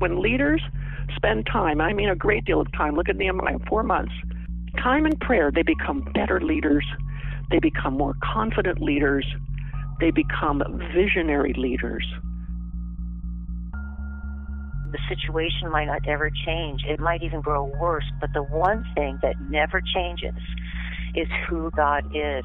When leaders spend time, I mean a great deal of time, look at Nehemiah, four months, time in prayer, they become better leaders. They become more confident leaders. They become visionary leaders. The situation might not ever change. It might even grow worse. But the one thing that never changes is who God is.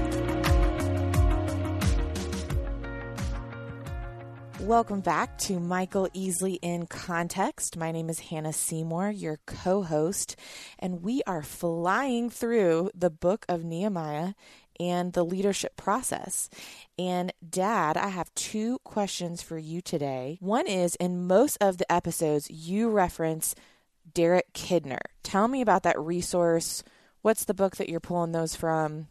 Welcome back to Michael Easley in Context. My name is Hannah Seymour, your co host, and we are flying through the book of Nehemiah and the leadership process. And, Dad, I have two questions for you today. One is in most of the episodes, you reference Derek Kidner. Tell me about that resource. What's the book that you're pulling those from?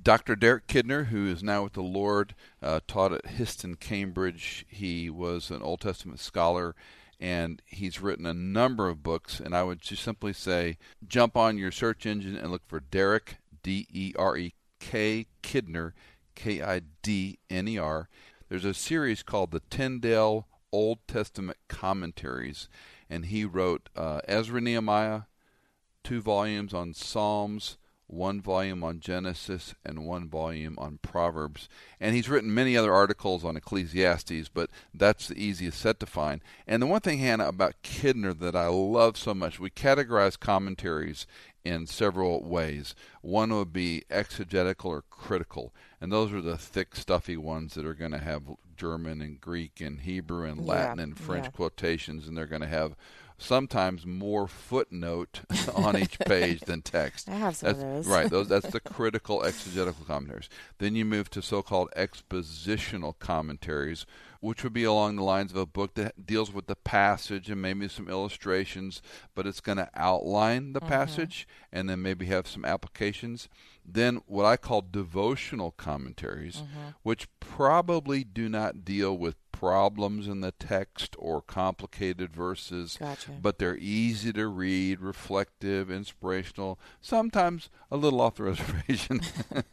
Dr. Derek Kidner, who is now with the Lord, uh, taught at Histon, Cambridge. He was an Old Testament scholar, and he's written a number of books. And I would just simply say, jump on your search engine and look for Derek D E R E K Kidner K I D N E R. There's a series called the Tyndale Old Testament Commentaries, and he wrote uh, Ezra Nehemiah, two volumes on Psalms one volume on Genesis and one volume on Proverbs. And he's written many other articles on Ecclesiastes, but that's the easiest set to find. And the one thing, Hannah, about Kidner that I love so much, we categorize commentaries in several ways. One would be exegetical or critical, and those are the thick, stuffy ones that are going to have German and Greek and Hebrew and Latin yeah, and French yeah. quotations, and they're going to have sometimes more footnote on each page than text. I have some that's, of those. right, those that's the critical exegetical commentaries. Then you move to so-called expositional commentaries, which would be along the lines of a book that deals with the passage and maybe some illustrations, but it's going to outline the mm-hmm. passage and then maybe have some applications. Then what I call devotional commentaries, mm-hmm. which probably do not deal with problems in the text or complicated verses, gotcha. but they're easy to read, reflective, inspirational, sometimes a little off the reservation.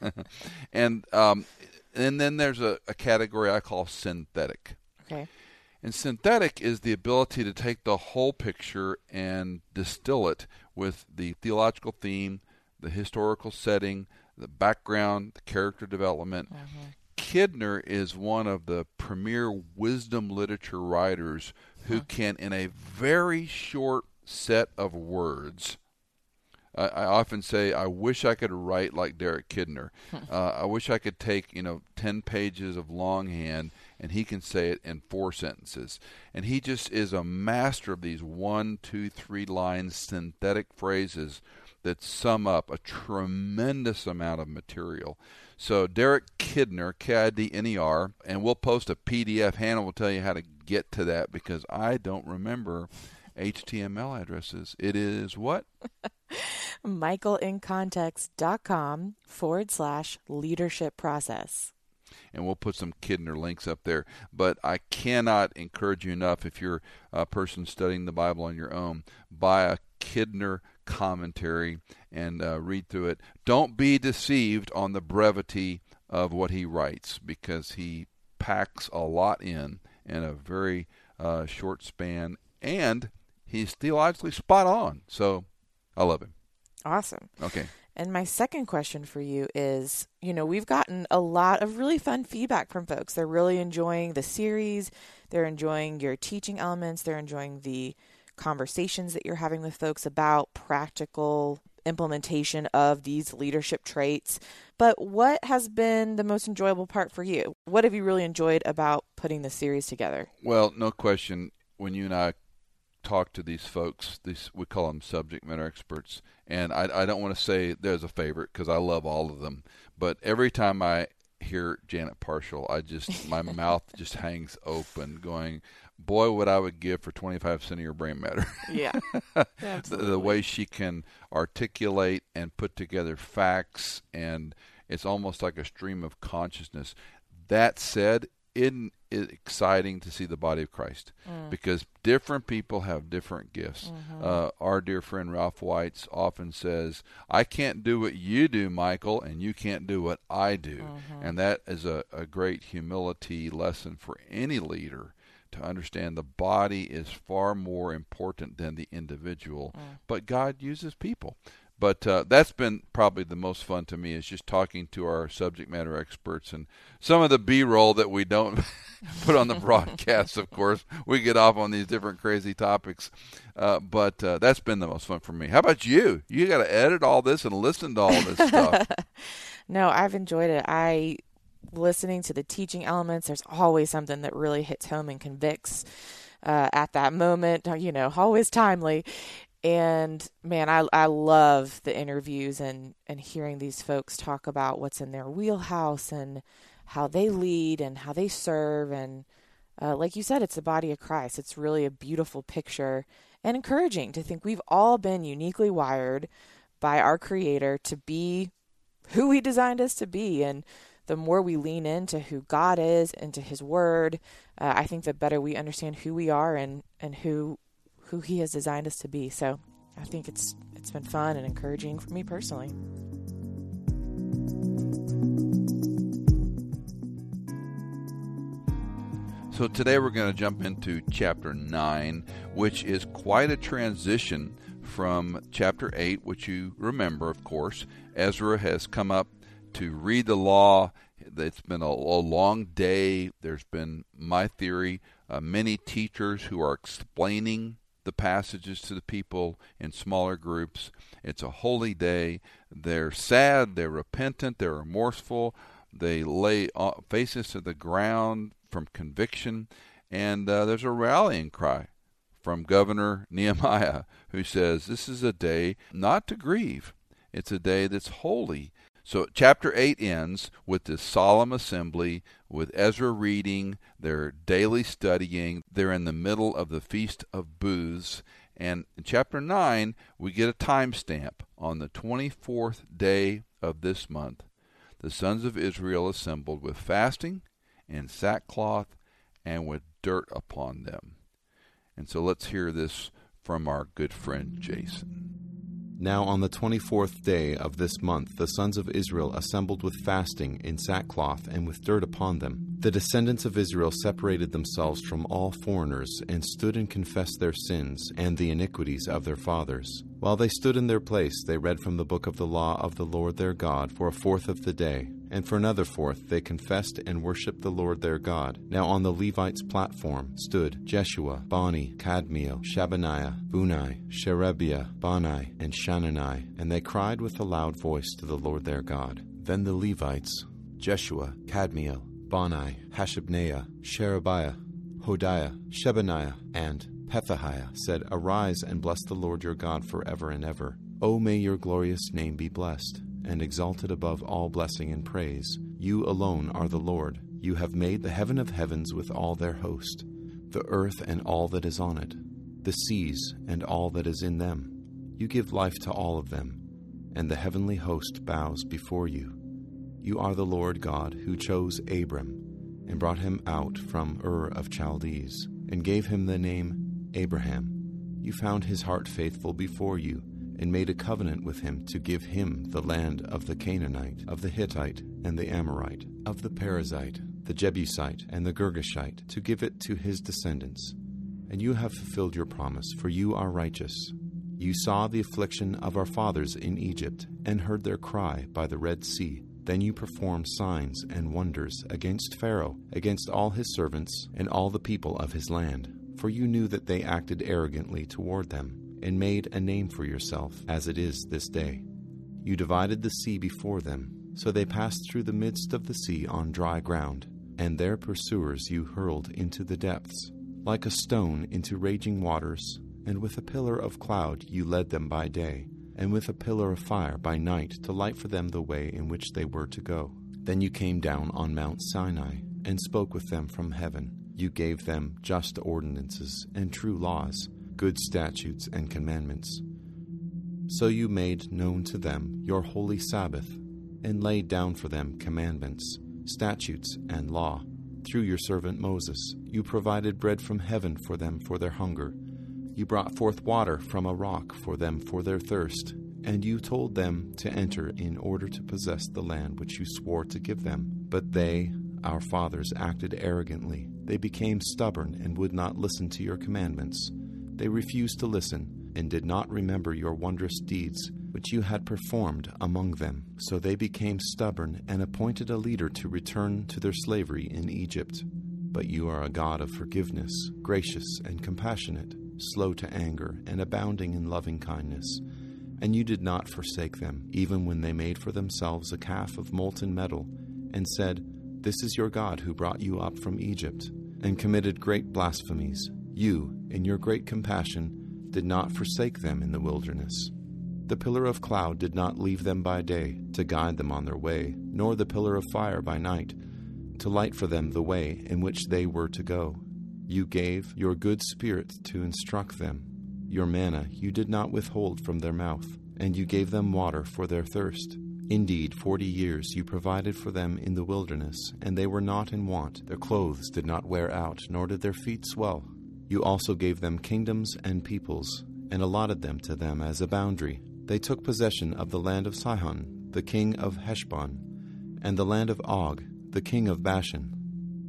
and um, and then there's a, a category I call synthetic. Okay. And synthetic is the ability to take the whole picture and distill it with the theological theme, the historical setting, the background, the character development. Mm-hmm. Kidner is one of the premier wisdom literature writers who huh. can, in a very short set of words, I, I often say, I wish I could write like Derek Kidner. uh, I wish I could take, you know, 10 pages of longhand and he can say it in four sentences. And he just is a master of these one, two, three line synthetic phrases that sum up a tremendous amount of material. So Derek Kidner, K-I-D-N-E-R, and we'll post a PDF. Hannah will tell you how to get to that because I don't remember HTML addresses. It is what? michaelincontext.com forward slash leadership process. And we'll put some Kidner links up there. But I cannot encourage you enough if you're a person studying the Bible on your own, buy a Kidner commentary and uh, read through it. Don't be deceived on the brevity of what he writes because he packs a lot in in a very uh, short span and he's theologically spot on. So I love him. Awesome. Okay. And my second question for you is you know, we've gotten a lot of really fun feedback from folks. They're really enjoying the series, they're enjoying your teaching elements, they're enjoying the conversations that you're having with folks about practical implementation of these leadership traits. But what has been the most enjoyable part for you? What have you really enjoyed about putting the series together? Well, no question. When you and I talk to these folks, these we call them subject matter experts, and I, I don't want to say there's a favorite because I love all of them. But every time I hear Janet Parshall, I just my mouth just hangs open, going, "Boy, what I would give for 25 cent of your brain matter." Yeah, the, the way she can articulate and put together facts, and it's almost like a stream of consciousness. That said, isn't it exciting to see the body of Christ Mm. because different people have different gifts. Mm-hmm. Uh, our dear friend Ralph Whites often says, "I can't do what you do, Michael, and you can't do what I do," Mm-hmm. and that is a, a great humility lesson for any leader to understand the body is far more important than the individual, Mm. but God uses people. But uh, that's been probably the most fun to me is just talking to our subject matter experts and some of the B-roll that we don't put on the broadcast. Of course, we get off on these different crazy topics, uh, but uh, that's been the most fun for me. How about you? You got to edit all this and listen to all this stuff. No, I've enjoyed it. I listening to the teaching elements. There's always something that really hits home and convicts uh, at that moment. You know, always timely. And man, I I love the interviews and and hearing these folks talk about what's in their wheelhouse and how they lead and how they serve and uh, like you said, it's the body of Christ. It's really a beautiful picture and encouraging to think we've all been uniquely wired by our Creator to be who He designed us to be. And the more we lean into who God is, into His Word, uh, I think the better we understand who we are and, and who who He has designed us to be. So I think it's it's been fun and encouraging for me personally. So today we're going to jump into chapter 9, which is quite a transition from chapter 8, which you remember, of course. Ezra has come up to read the law. It's been a, a long day. There's been, my theory, uh, many teachers who are explaining the passages to the people in smaller groups. It's a holy day. They're sad, they're repentant, they're remorseful. They lay uh, faces to the ground from conviction, and uh, there's a rallying cry from Governor Nehemiah who says, This is a day not to grieve, it's a day that's holy. So, chapter 8 ends with this solemn assembly with Ezra reading, their daily studying. They're in the middle of the Feast of Booths. And in chapter 9, we get a timestamp on the 24th day of this month. The sons of Israel assembled with fasting and sackcloth and with dirt upon them. And so let's hear this from our good friend Jason. Now on the twenty fourth day of this month the sons of Israel assembled with fasting in sackcloth and with dirt upon them. The descendants of Israel separated themselves from all foreigners and stood and confessed their sins and the iniquities of their fathers. While they stood in their place, they read from the book of the law of the Lord their God for a fourth of the day. And for another fourth they confessed and worshipped the Lord their God. Now on the Levites' platform stood Jeshua, Bani, Kadmiel, Shebaniah, Bunai, Sherebiah, Bani, and Shanani, and they cried with a loud voice to the Lord their God. Then the Levites, Jeshua, Kadmiel, Bani, Hashabneiah, Sherebiah, Hodiah, Shebaniah, and Pethahiah said, Arise and bless the Lord your God forever and ever. O may your glorious name be blessed, and exalted above all blessing and praise. You alone are the Lord. You have made the heaven of heavens with all their host, the earth and all that is on it, the seas and all that is in them. You give life to all of them, and the heavenly host bows before you. You are the Lord God who chose Abram and brought him out from Ur of Chaldees, and gave him the name Abraham. You found his heart faithful before you, and made a covenant with him to give him the land of the Canaanite, of the Hittite, and the Amorite, of the Perizzite, the Jebusite, and the Girgashite, to give it to his descendants. And you have fulfilled your promise, for you are righteous. You saw the affliction of our fathers in Egypt, and heard their cry by the Red Sea. Then you performed signs and wonders against Pharaoh, against all his servants, and all the people of his land. For you knew that they acted arrogantly toward them, and made a name for yourself, as it is this day. You divided the sea before them, so they passed through the midst of the sea on dry ground, and their pursuers you hurled into the depths, like a stone into raging waters, and with a pillar of cloud you led them by day and with a pillar of fire by night to light for them the way in which they were to go. Then you came down on Mount Sinai and spoke with them from heaven. You gave them just ordinances and true laws, good statutes and commandments. So you made known to them your holy Sabbath, and laid down for them commandments, statutes, and law. Through your servant Moses, you provided bread from heaven for them for their hunger. You brought forth water from a rock for them for their thirst and you told them to enter in order to possess the land which you swore to give them. But they, our fathers, acted arrogantly. They became stubborn and would not listen to your commandments. They refused to listen and did not remember your wondrous deeds which you had performed among them. So they became stubborn and appointed a leader to return to their slavery in Egypt. But you are a God of forgiveness, gracious and compassionate, slow to anger, and abounding in loving kindness and you did not forsake them, even when they made for themselves a calf of molten metal, and said, This is your God who brought you up from Egypt, and committed great blasphemies. You, in your great compassion, did not forsake them in the wilderness. The pillar of cloud did not leave them by day to guide them on their way, nor the pillar of fire by night to light for them the way in which they were to go. You gave your good spirit to instruct them your manna you did not withhold from their mouth, and you gave them water for their thirst. Indeed, forty years you provided for them in the wilderness, and they were not in want. Their clothes did not wear out, nor did their feet swell. You also gave them kingdoms and peoples, and allotted them to them as a boundary. They took possession of the land of Sihon, the king of Heshbon, and the land of Og, the king of Bashan.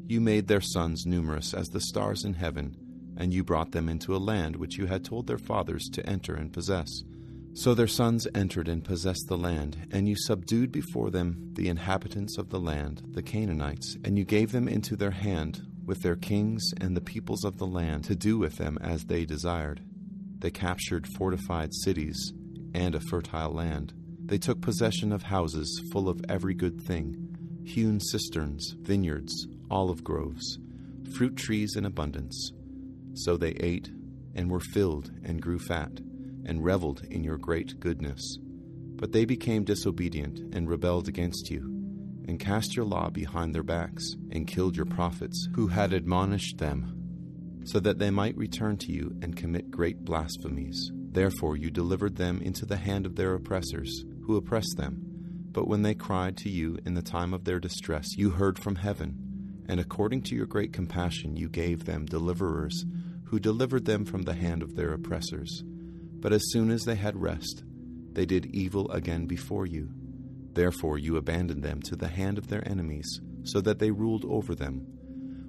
You made their sons numerous as the stars in heaven and you brought them into a land which you had told their fathers to enter and possess. So their sons entered and possessed the land, and you subdued before them the inhabitants of the land, the Canaanites, and you gave them into their hand with their kings and the peoples of the land to do with them as they desired. They captured fortified cities and a fertile land. They took possession of houses full of every good thing, hewn cisterns, vineyards, olive groves, fruit trees in abundance so they ate and were filled and grew fat and reveled in your great goodness. But they became disobedient and rebelled against you, and cast your law behind their backs, and killed your prophets who had admonished them, so that they might return to you and commit great blasphemies. Therefore you delivered them into the hand of their oppressors, who oppressed them. But when they cried to you in the time of their distress, you heard from heaven, and according to your great compassion you gave them deliverers who delivered them from the hand of their oppressors. But as soon as they had rest, they did evil again before you. Therefore you abandoned them to the hand of their enemies, so that they ruled over them.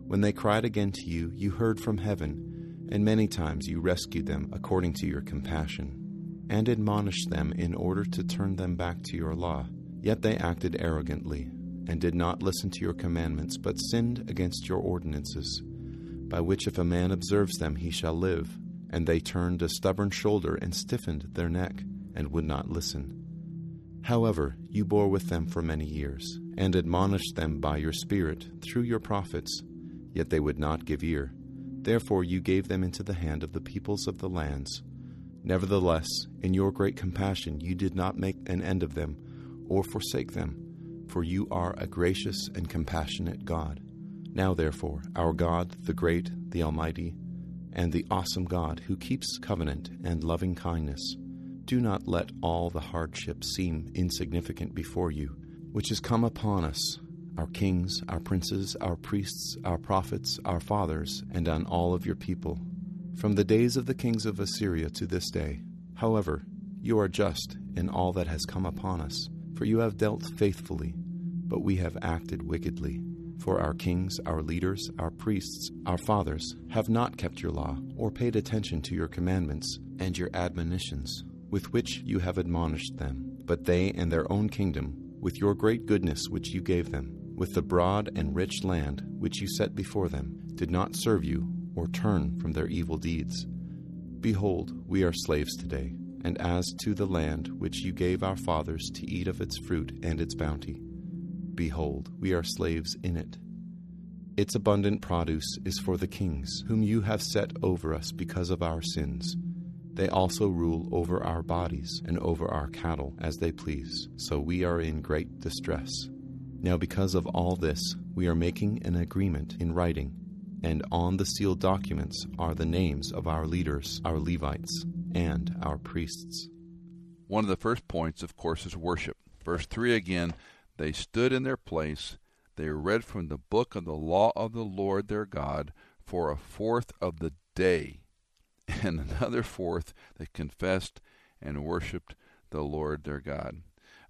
When they cried again to you, you heard from heaven, and many times you rescued them according to your compassion, and admonished them in order to turn them back to your law. Yet they acted arrogantly, and did not listen to your commandments, but sinned against your ordinances by which if a man observes them he shall live. And they turned a stubborn shoulder and stiffened their neck, and would not listen. However, you bore with them for many years, and admonished them by your Spirit through your prophets, yet they would not give ear. Therefore you gave them into the hand of the peoples of the lands. Nevertheless, in your great compassion you did not make an end of them, or forsake them, for you are a gracious and compassionate God. Now, therefore, our God, the great, the Almighty, and the awesome God who keeps covenant and loving kindness, do not let all the hardships seem insignificant before you, which has come upon us, our kings, our princes, our priests, our prophets, our fathers, and on all of your people, from the days of the kings of Assyria to this day. However, you are just in all that has come upon us, for you have dealt faithfully, but we have acted wickedly. For our kings, our leaders, our priests, our fathers have not kept your law or paid attention to your commandments and your admonitions, with which you have admonished them. But they and their own kingdom, with your great goodness which you gave them, with the broad and rich land which you set before them, did not serve you or turn from their evil deeds. Behold, we are slaves today, and as to the land which you gave our fathers to eat of its fruit and its bounty, Behold, we are slaves in it. Its abundant produce is for the kings, whom you have set over us because of our sins. They also rule over our bodies and over our cattle as they please, so we are in great distress. Now, because of all this, we are making an agreement in writing, and on the sealed documents are the names of our leaders, our Levites, and our priests. One of the first points, of course, is worship. Verse 3 again they stood in their place, they read from the book of the law of the Lord their God for a fourth of the day, and another fourth they confessed and worshiped the Lord their God.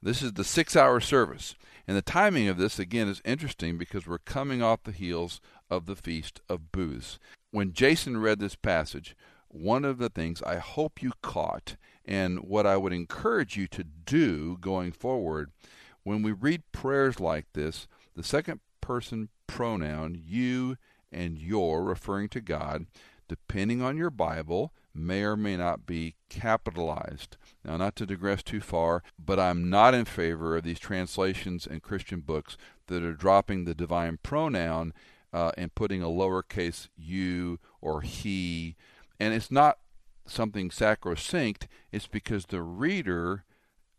This is the six hour service. And the timing of this, again, is interesting because we're coming off the heels of the Feast of Booths. When Jason read this passage, one of the things I hope you caught, and what I would encourage you to do going forward, when we read prayers like this, the second person pronoun, you and your, referring to God, depending on your Bible, may or may not be capitalized. Now, not to digress too far, but I'm not in favor of these translations and Christian books that are dropping the divine pronoun uh, and putting a lowercase you or he. And it's not something sacrosanct, it's because the reader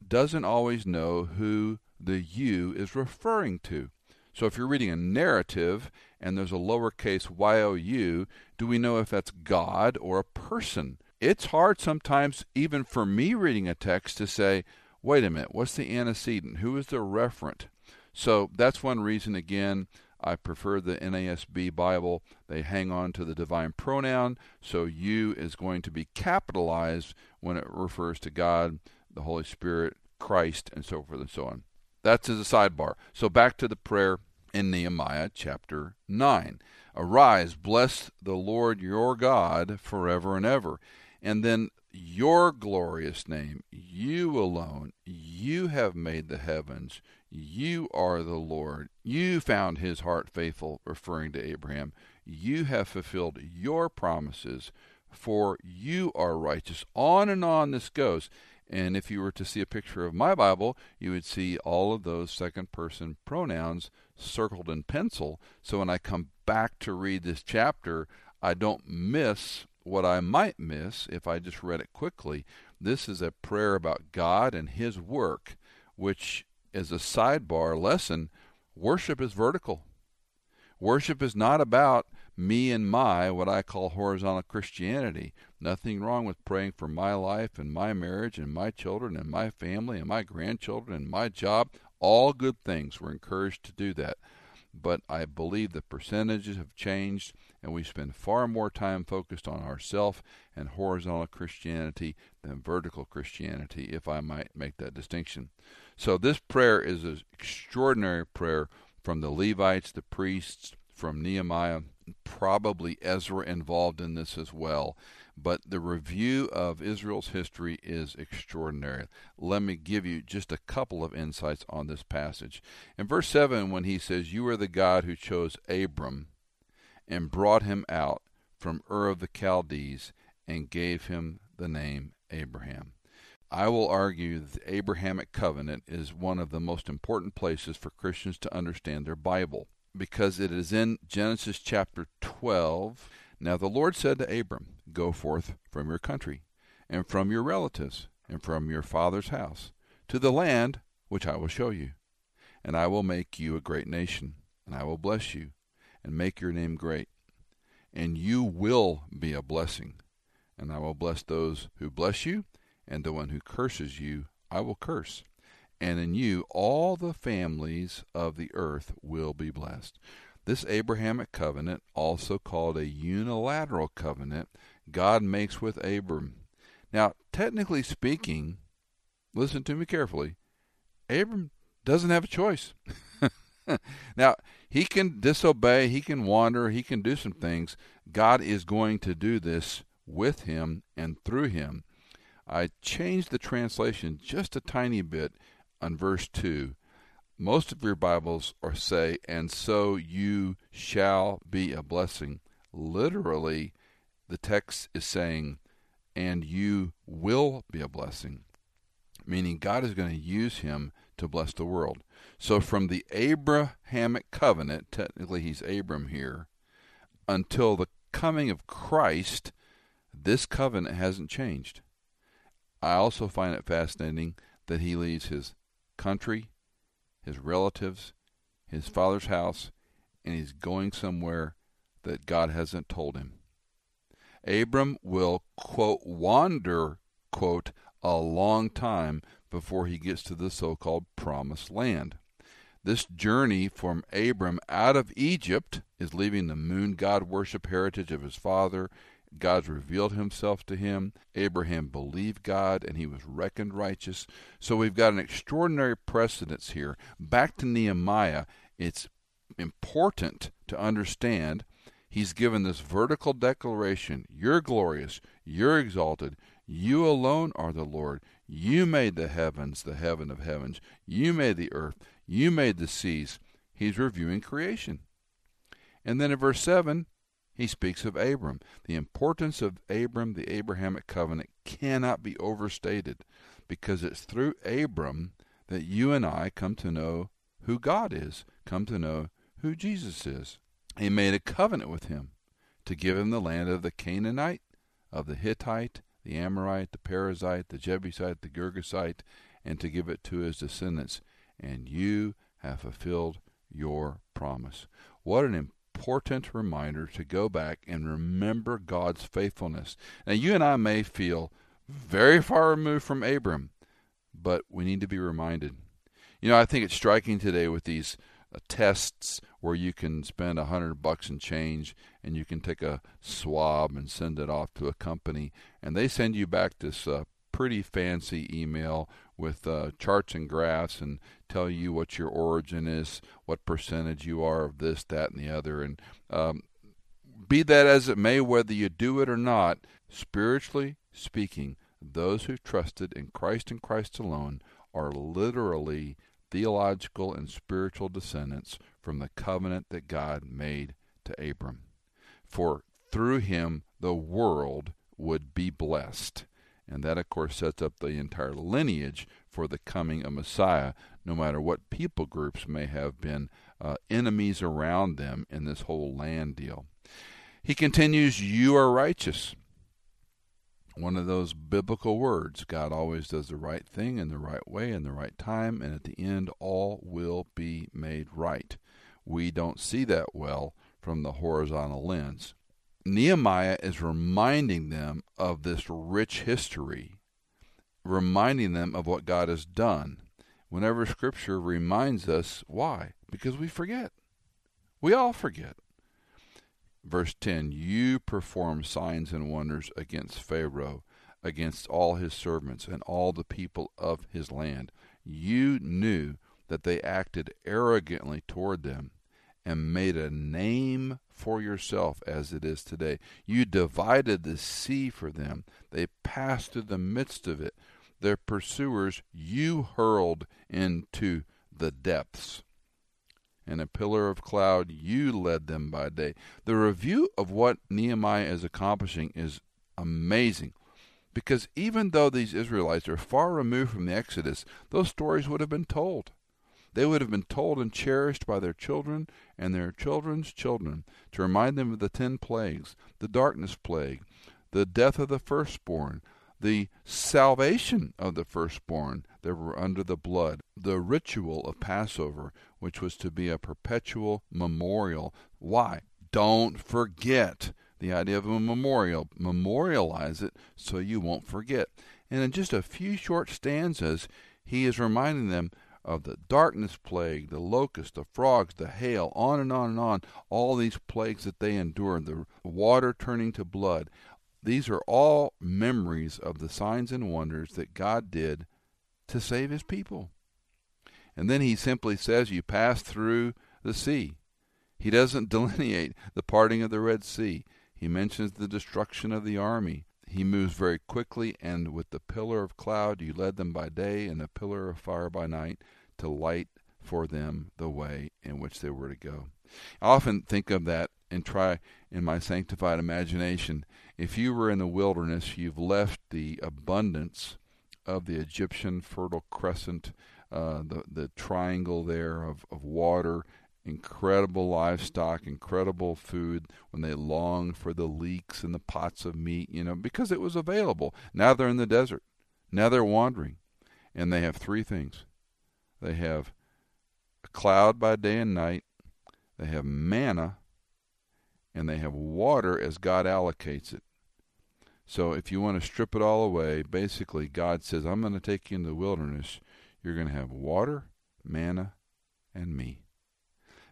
doesn't always know who the you is referring to. So if you're reading a narrative and there's a lowercase you, do we know if that's God or a person? It's hard sometimes, even for me reading a text, to say, wait a minute, what's the antecedent? Who is the referent? So that's one reason, again, I prefer the NASB Bible. They hang on to the divine pronoun, so you is going to be capitalized when it refers to God, the Holy Spirit, Christ, and so forth and so on. That's as a sidebar. So back to the prayer in Nehemiah chapter 9. Arise, bless the Lord your God forever and ever. And then your glorious name, you alone, you have made the heavens. You are the Lord. You found his heart faithful, referring to Abraham. You have fulfilled your promises, for you are righteous. On and on this goes. And if you were to see a picture of my Bible, you would see all of those second person pronouns circled in pencil. So when I come back to read this chapter, I don't miss what I might miss if I just read it quickly. This is a prayer about God and His work, which, as a sidebar lesson, worship is vertical. Worship is not about me and my, what I call horizontal Christianity. Nothing wrong with praying for my life and my marriage and my children and my family and my grandchildren and my job. All good things. We're encouraged to do that. But I believe the percentages have changed and we spend far more time focused on ourself and horizontal Christianity than vertical Christianity, if I might make that distinction. So this prayer is an extraordinary prayer from the Levites, the priests, from Nehemiah, probably Ezra involved in this as well. But the review of Israel's history is extraordinary. Let me give you just a couple of insights on this passage. In verse 7, when he says, You are the God who chose Abram and brought him out from Ur of the Chaldees and gave him the name Abraham. I will argue that the Abrahamic covenant is one of the most important places for Christians to understand their Bible because it is in Genesis chapter 12. Now the Lord said to Abram, Go forth from your country, and from your relatives, and from your father's house, to the land which I will show you. And I will make you a great nation, and I will bless you, and make your name great. And you will be a blessing. And I will bless those who bless you, and the one who curses you I will curse and in you all the families of the earth will be blessed. This Abrahamic covenant, also called a unilateral covenant, God makes with Abram. Now, technically speaking, listen to me carefully, Abram doesn't have a choice. now, he can disobey, he can wander, he can do some things. God is going to do this with him and through him. I changed the translation just a tiny bit on verse 2, most of your Bibles are say, and so you shall be a blessing. Literally, the text is saying, and you will be a blessing, meaning God is going to use him to bless the world. So from the Abrahamic covenant, technically he's Abram here, until the coming of Christ, this covenant hasn't changed. I also find it fascinating that he leaves his country, his relatives, his father's house, and he's going somewhere that God hasn't told him. Abram will, quote, wander, quote, a long time before he gets to the so called promised land. This journey from Abram out of Egypt is leaving the moon god worship heritage of his father. God's revealed himself to him. Abraham believed God and he was reckoned righteous. So we've got an extraordinary precedence here. Back to Nehemiah, it's important to understand he's given this vertical declaration You're glorious, you're exalted, you alone are the Lord. You made the heavens, the heaven of heavens. You made the earth. You made the seas. He's reviewing creation. And then in verse 7, he speaks of Abram. The importance of Abram, the Abrahamic covenant, cannot be overstated because it's through Abram that you and I come to know who God is, come to know who Jesus is. He made a covenant with him to give him the land of the Canaanite, of the Hittite, the Amorite, the Perizzite, the Jebusite, the Girgashite, and to give it to his descendants. And you have fulfilled your promise. What an important reminder to go back and remember God's faithfulness. Now, you and I may feel very far removed from Abram, but we need to be reminded. You know, I think it's striking today with these uh, tests where you can spend a hundred bucks and change and you can take a swab and send it off to a company and they send you back this uh, pretty fancy email with uh, charts and graphs and tell you what your origin is, what percentage you are of this, that, and the other. And um, be that as it may, whether you do it or not, spiritually speaking, those who trusted in Christ and Christ alone are literally theological and spiritual descendants from the covenant that God made to Abram. For through him the world would be blessed. And that, of course, sets up the entire lineage for the coming of Messiah, no matter what people groups may have been uh, enemies around them in this whole land deal. He continues, You are righteous one of those biblical words. God always does the right thing in the right way in the right time, and at the end, all will be made right. We don't see that well from the horizontal lens. Nehemiah is reminding them of this rich history, reminding them of what God has done. Whenever Scripture reminds us, why? Because we forget. We all forget. Verse 10 You perform signs and wonders against Pharaoh, against all his servants, and all the people of his land. You knew that they acted arrogantly toward them and made a name for yourself as it is today. You divided the sea for them, they passed through the midst of it. Their pursuers you hurled into the depths In a pillar of cloud you led them by day. The review of what Nehemiah is accomplishing is amazing. Because even though these Israelites are far removed from the Exodus, those stories would have been told. They would have been told and cherished by their children and their children's children to remind them of the ten plagues, the darkness plague, the death of the firstborn, the salvation of the firstborn that were under the blood, the ritual of Passover, which was to be a perpetual memorial. Why? Don't forget the idea of a memorial. Memorialize it so you won't forget. And in just a few short stanzas, he is reminding them of the darkness plague, the locust, the frogs, the hail, on and on and on, all these plagues that they endured, the water turning to blood. These are all memories of the signs and wonders that God did to save his people. And then he simply says, You pass through the sea. He doesn't delineate the parting of the Red Sea. He mentions the destruction of the army. He moves very quickly, and with the pillar of cloud you led them by day, and the pillar of fire by night, to light for them the way in which they were to go. I often think of that and try in my sanctified imagination. If you were in the wilderness, you've left the abundance of the Egyptian fertile crescent, uh, the the triangle there of, of water, incredible livestock, incredible food. When they longed for the leeks and the pots of meat, you know, because it was available. Now they're in the desert. Now they're wandering, and they have three things. They have a cloud by day and night. They have manna, and they have water as God allocates it. So if you want to strip it all away, basically God says, I'm going to take you into the wilderness. You're going to have water, manna, and me.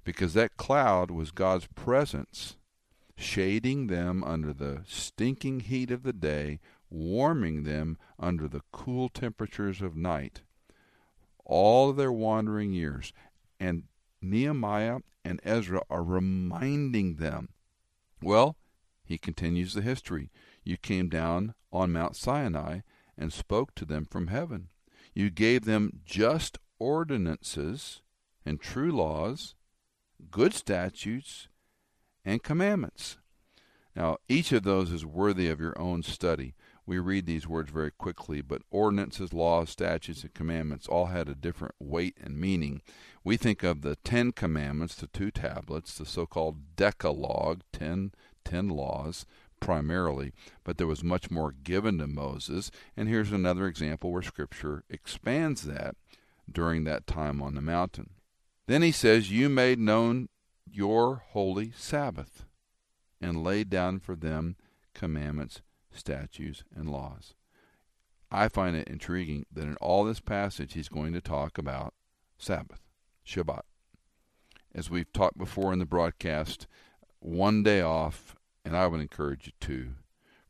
Because that cloud was God's presence, shading them under the stinking heat of the day, warming them under the cool temperatures of night. All their wandering years. And Nehemiah and Ezra are reminding them. Well, he continues the history. You came down on Mount Sinai and spoke to them from heaven. You gave them just ordinances and true laws, good statutes, and commandments. Now, each of those is worthy of your own study. We read these words very quickly, but ordinances, laws, statutes, and commandments all had a different weight and meaning. We think of the Ten Commandments, the two tablets, the so called Decalogue, ten, ten laws, primarily, but there was much more given to Moses. And here's another example where Scripture expands that during that time on the mountain. Then he says, You made known your holy Sabbath and laid down for them commandments statutes, and laws. I find it intriguing that in all this passage he's going to talk about Sabbath, Shabbat. As we've talked before in the broadcast, one day off, and I would encourage you to,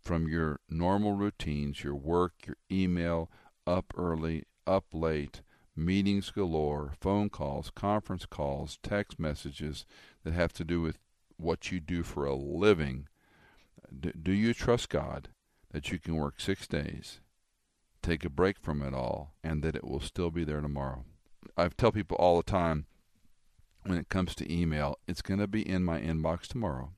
from your normal routines, your work, your email, up early, up late, meetings galore, phone calls, conference calls, text messages that have to do with what you do for a living. Do you trust God that you can work six days, take a break from it all, and that it will still be there tomorrow. I tell people all the time when it comes to email, it's going to be in my inbox tomorrow.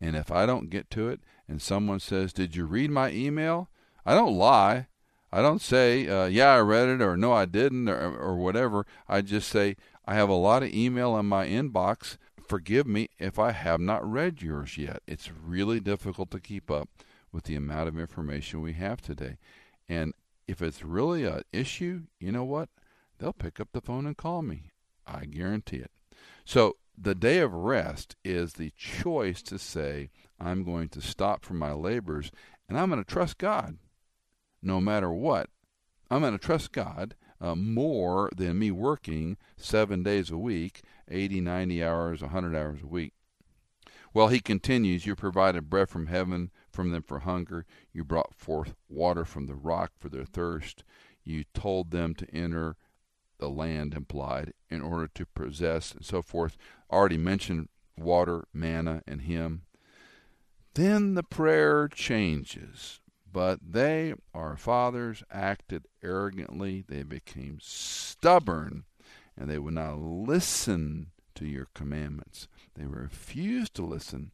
And if I don't get to it and someone says, Did you read my email? I don't lie. I don't say, uh, Yeah, I read it, or No, I didn't, or, or whatever. I just say, I have a lot of email in my inbox. Forgive me if I have not read yours yet. It's really difficult to keep up with the amount of information we have today. And if it's really an issue, you know what? They'll pick up the phone and call me. I guarantee it. So the day of rest is the choice to say, I'm going to stop from my labors and I'm going to trust God no matter what. I'm going to trust God uh, more than me working seven days a week, 80, 90 hours, 100 hours a week. Well, he continues, You provided bread from heaven from them for hunger. You brought forth water from the rock for their thirst. You told them to enter the land implied in order to possess and so forth. Already mentioned water, manna, and him. Then the prayer changes. But they, our fathers, acted arrogantly. They became stubborn, and they would not listen to your commandments. They refused to listen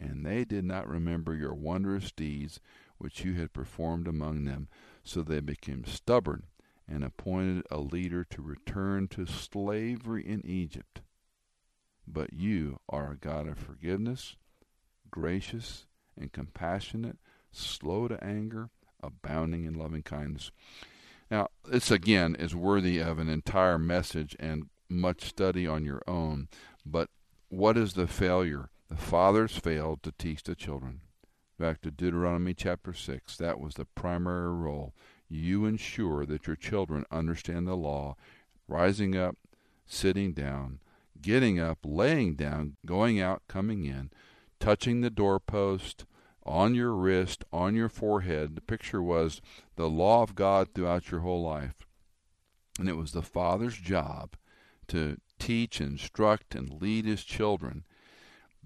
and they did not remember your wondrous deeds which you had performed among them. So they became stubborn and appointed a leader to return to slavery in Egypt. But you are a God of forgiveness, gracious and compassionate, slow to anger, abounding in loving kindness. Now, this again is worthy of an entire message and much study on your own. But what is the failure? The fathers failed to teach the children. Back to Deuteronomy chapter 6, that was the primary role. You ensure that your children understand the law, rising up, sitting down, getting up, laying down, going out, coming in, touching the doorpost, on your wrist, on your forehead. The picture was the law of God throughout your whole life. And it was the father's job to teach, instruct, and lead his children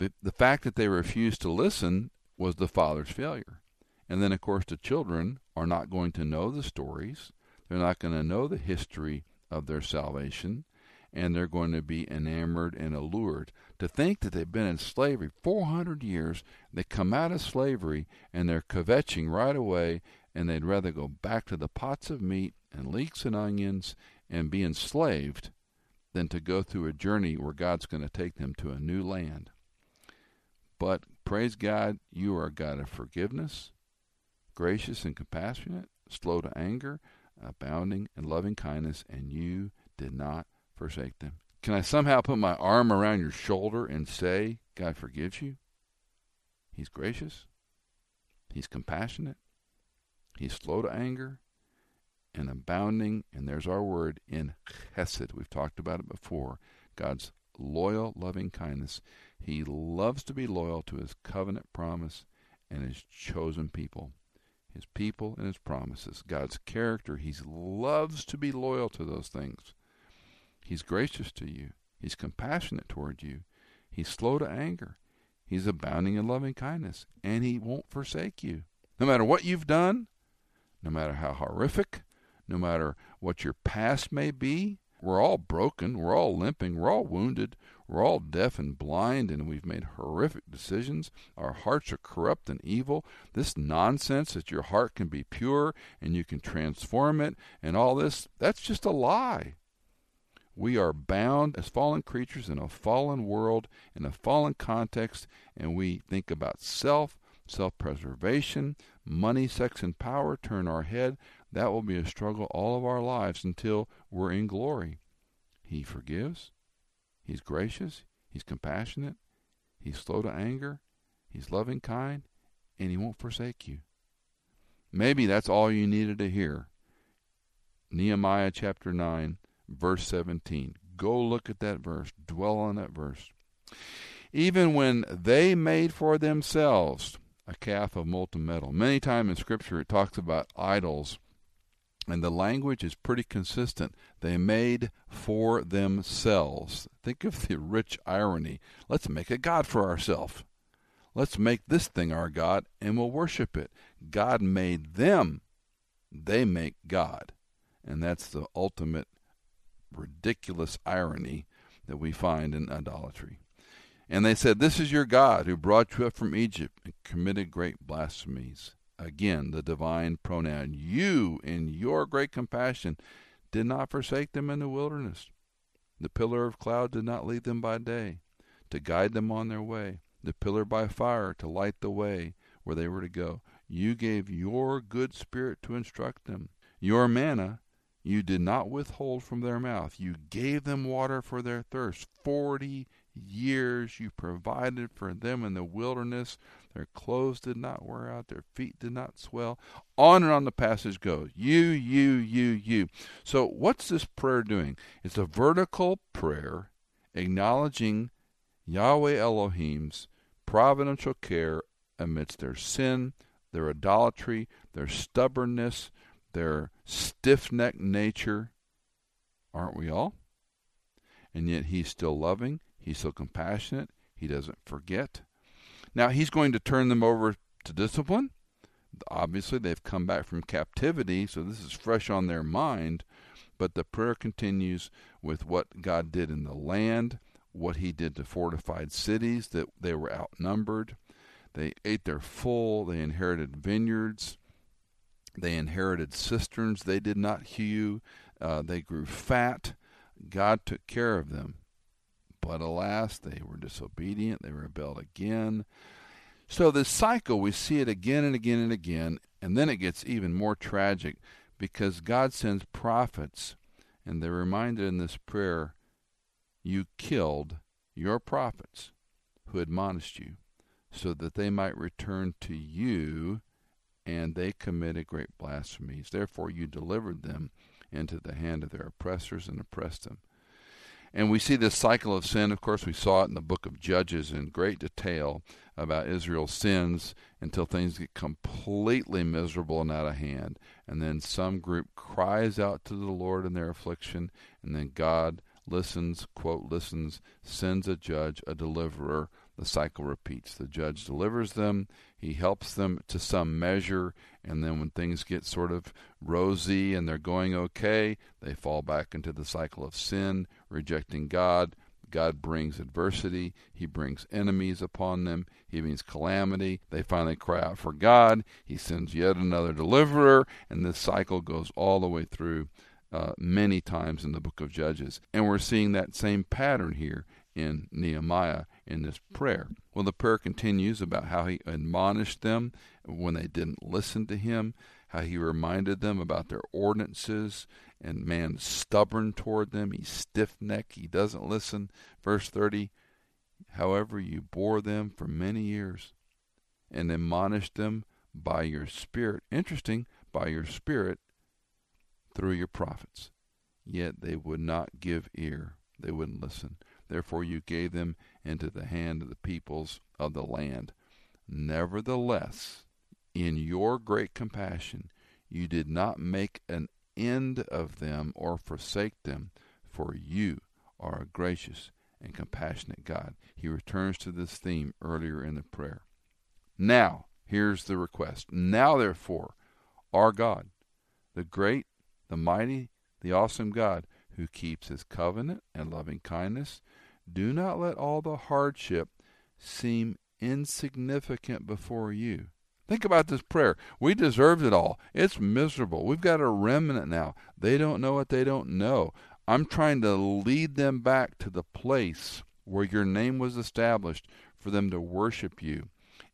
the, the fact that they refused to listen was the father's failure. And then, of course, the children are not going to know the stories. They're not going to know the history of their salvation. And they're going to be enamored and allured. To think that they've been in slavery 400 years, they come out of slavery and they're kvetching right away, and they'd rather go back to the pots of meat and leeks and onions and be enslaved than to go through a journey where God's going to take them to a new land. But praise God, you are a God of forgiveness, gracious and compassionate, slow to anger, abounding in loving kindness, and you did not forsake them. Can I somehow put my arm around your shoulder and say, God forgives you? He's gracious. He's compassionate. He's slow to anger and abounding, and there's our word, in chesed. We've talked about it before. God's loyal, loving kindness. He loves to be loyal to his covenant promise and his chosen people. His people and his promises. God's character. He loves to be loyal to those things. He's gracious to you. He's compassionate toward you. He's slow to anger. He's abounding in loving kindness. And he won't forsake you. No matter what you've done, no matter how horrific, no matter what your past may be, we're all broken, we're all limping, we're all wounded, we're all deaf and blind, and we've made horrific decisions. Our hearts are corrupt and evil. This nonsense that your heart can be pure and you can transform it and all this, that's just a lie. We are bound as fallen creatures in a fallen world, in a fallen context, and we think about self, self preservation, money, sex, and power turn our head. That will be a struggle all of our lives until we're in glory. He forgives. He's gracious. He's compassionate. He's slow to anger. He's loving kind. And he won't forsake you. Maybe that's all you needed to hear. Nehemiah chapter 9, verse 17. Go look at that verse. Dwell on that verse. Even when they made for themselves a calf of molten metal. Many times in Scripture it talks about idols and the language is pretty consistent. They made for themselves. Think of the rich irony. Let's make a God for ourselves. Let's make this thing our God and we'll worship it. God made them, they make God. And that's the ultimate ridiculous irony that we find in idolatry. And they said, This is your God who brought you up from Egypt and committed great blasphemies. Again, the divine pronoun. You, in your great compassion, did not forsake them in the wilderness. The pillar of cloud did not lead them by day, to guide them on their way, the pillar by fire to light the way where they were to go. You gave your good spirit to instruct them. Your manna you did not withhold from their mouth. You gave them water for their thirst. Forty years you provided for them in the wilderness. Their clothes did not wear out, their feet did not swell. On and on the passage goes. You, you, you, you. So, what's this prayer doing? It's a vertical prayer acknowledging Yahweh Elohim's providential care amidst their sin, their idolatry, their stubbornness, their stiff necked nature. Aren't we all? And yet He's still loving, He's so compassionate. He doesn't forget. Now, he's going to turn them over to discipline. Obviously, they've come back from captivity, so this is fresh on their mind. But the prayer continues with what God did in the land, what he did to fortified cities, that they were outnumbered. They ate their full, they inherited vineyards, they inherited cisterns they did not hew, uh, they grew fat. God took care of them. But alas, they were disobedient, they rebelled again. So this cycle, we see it again and again and again, and then it gets even more tragic because God sends prophets, and they're reminded in this prayer, You killed your prophets who admonished you, so that they might return to you, and they committed great blasphemies. Therefore, you delivered them into the hand of their oppressors and oppressed them. And we see this cycle of sin. Of course, we saw it in the book of Judges in great detail about Israel's sins until things get completely miserable and out of hand. And then some group cries out to the Lord in their affliction, and then God listens, quote, listens, sends a judge, a deliverer. The cycle repeats. The judge delivers them, he helps them to some measure, and then when things get sort of rosy and they're going okay, they fall back into the cycle of sin, rejecting God. God brings adversity. He brings enemies upon them. He brings calamity. They finally cry out for God. He sends yet another deliverer, and this cycle goes all the way through uh, many times in the book of Judges. And we're seeing that same pattern here in Nehemiah in this prayer. Well, the prayer continues about how he admonished them when they didn't listen to him, how he reminded them about their ordinances, and man's stubborn toward them. He's stiff necked. He doesn't listen. Verse 30 However, you bore them for many years and admonished them by your Spirit. Interesting, by your Spirit through your prophets. Yet they would not give ear, they wouldn't listen. Therefore, you gave them into the hand of the peoples of the land. Nevertheless, in your great compassion, you did not make an end of them or forsake them, for you are a gracious and compassionate God. He returns to this theme earlier in the prayer. Now, here's the request. Now, therefore, our God, the great, the mighty, the awesome God, who keeps his covenant and loving kindness, do not let all the hardship seem insignificant before you. Think about this prayer. We deserved it all. It's miserable. We've got a remnant now. They don't know what they don't know. I'm trying to lead them back to the place where your name was established for them to worship you.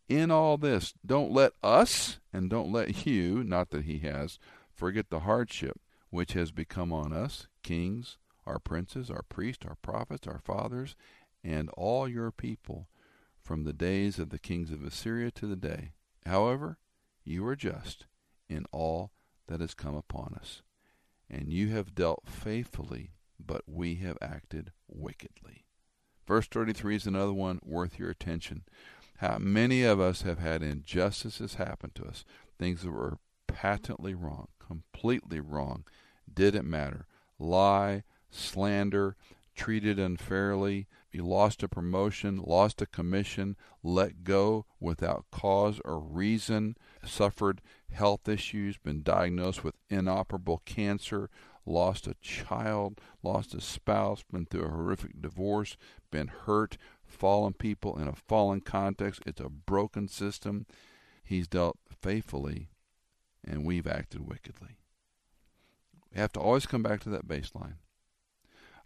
In all this, don't let us and don't let you, not that he has, forget the hardship which has become on us, kings, our princes, our priests, our prophets, our fathers, and all your people, from the days of the kings of Assyria to the day. However, you are just in all that has come upon us, and you have dealt faithfully, but we have acted wickedly. Verse 33 is another one worth your attention. How many of us have had injustices happen to us, things that were patently wrong, completely wrong, didn't matter. Lie, slander, treated unfairly, you lost a promotion, lost a commission, let go without cause or reason, suffered health issues, been diagnosed with inoperable cancer, lost a child, lost a spouse, been through a horrific divorce, been hurt, fallen people in a fallen context. It's a broken system. He's dealt faithfully, and we've acted wickedly. We have to always come back to that baseline.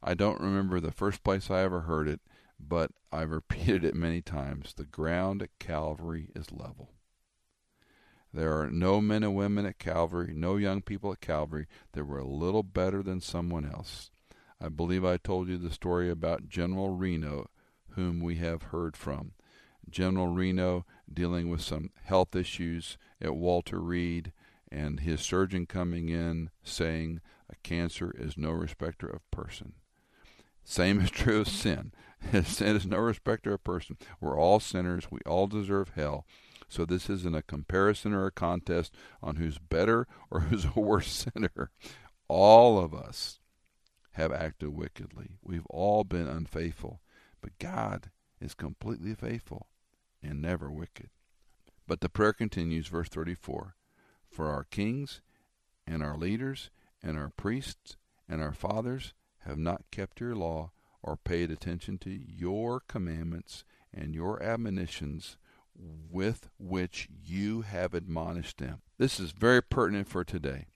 I don't remember the first place I ever heard it, but I've repeated it many times. The ground at Calvary is level. There are no men and women at Calvary, no young people at Calvary that were a little better than someone else. I believe I told you the story about General Reno, whom we have heard from. General Reno dealing with some health issues at Walter Reed, and his surgeon coming in saying a cancer is no respecter of person. Same is true of sin. sin is no respecter of person. We're all sinners. We all deserve hell. So this isn't a comparison or a contest on who's better or who's a worse sinner. All of us have acted wickedly. We've all been unfaithful. But God is completely faithful and never wicked. But the prayer continues, verse 34 For our kings and our leaders and our priests and our fathers have not kept your law or paid attention to your commandments and your admonitions with which you have admonished them. This is very pertinent for today.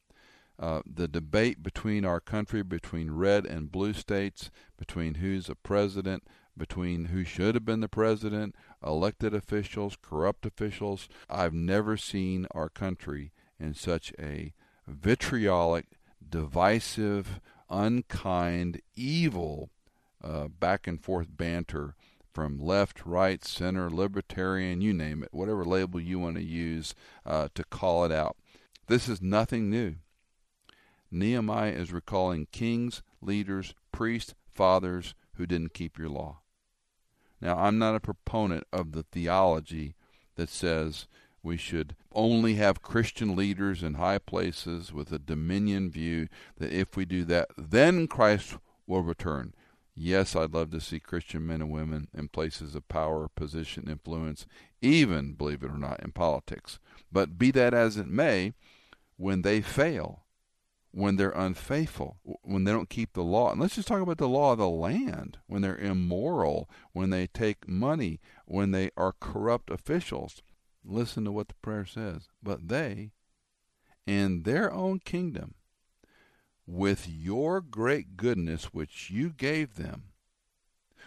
Uh, the debate between our country, between red and blue states, between who's a president, between who should have been the president, elected officials, corrupt officials. I've never seen our country in such a vitriolic, divisive, unkind, evil uh, back and forth banter from left, right, center, libertarian, you name it, whatever label you want to use uh, to call it out. This is nothing new. Nehemiah is recalling kings, leaders, priests, fathers who didn't keep your law. Now, I'm not a proponent of the theology that says we should only have Christian leaders in high places with a dominion view, that if we do that, then Christ will return. Yes, I'd love to see Christian men and women in places of power, position, influence, even, believe it or not, in politics. But be that as it may, when they fail, when they're unfaithful, when they don't keep the law, and let's just talk about the law of the land, when they're immoral, when they take money, when they are corrupt officials, Listen to what the prayer says. But they, in their own kingdom, with your great goodness which you gave them,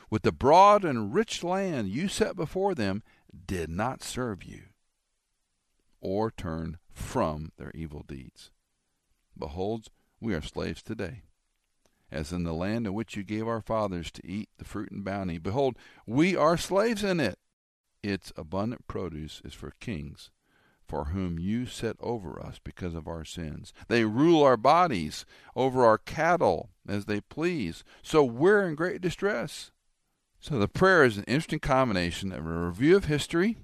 with the broad and rich land you set before them, did not serve you, or turn from their evil deeds. Behold, We are slaves today. As in the land in which you gave our fathers to eat the fruit and bounty, behold, we are slaves in it. Its abundant produce is for kings, for whom you set over us because of our sins. They rule our bodies over our cattle as they please. So we're in great distress. So the prayer is an interesting combination of a review of history,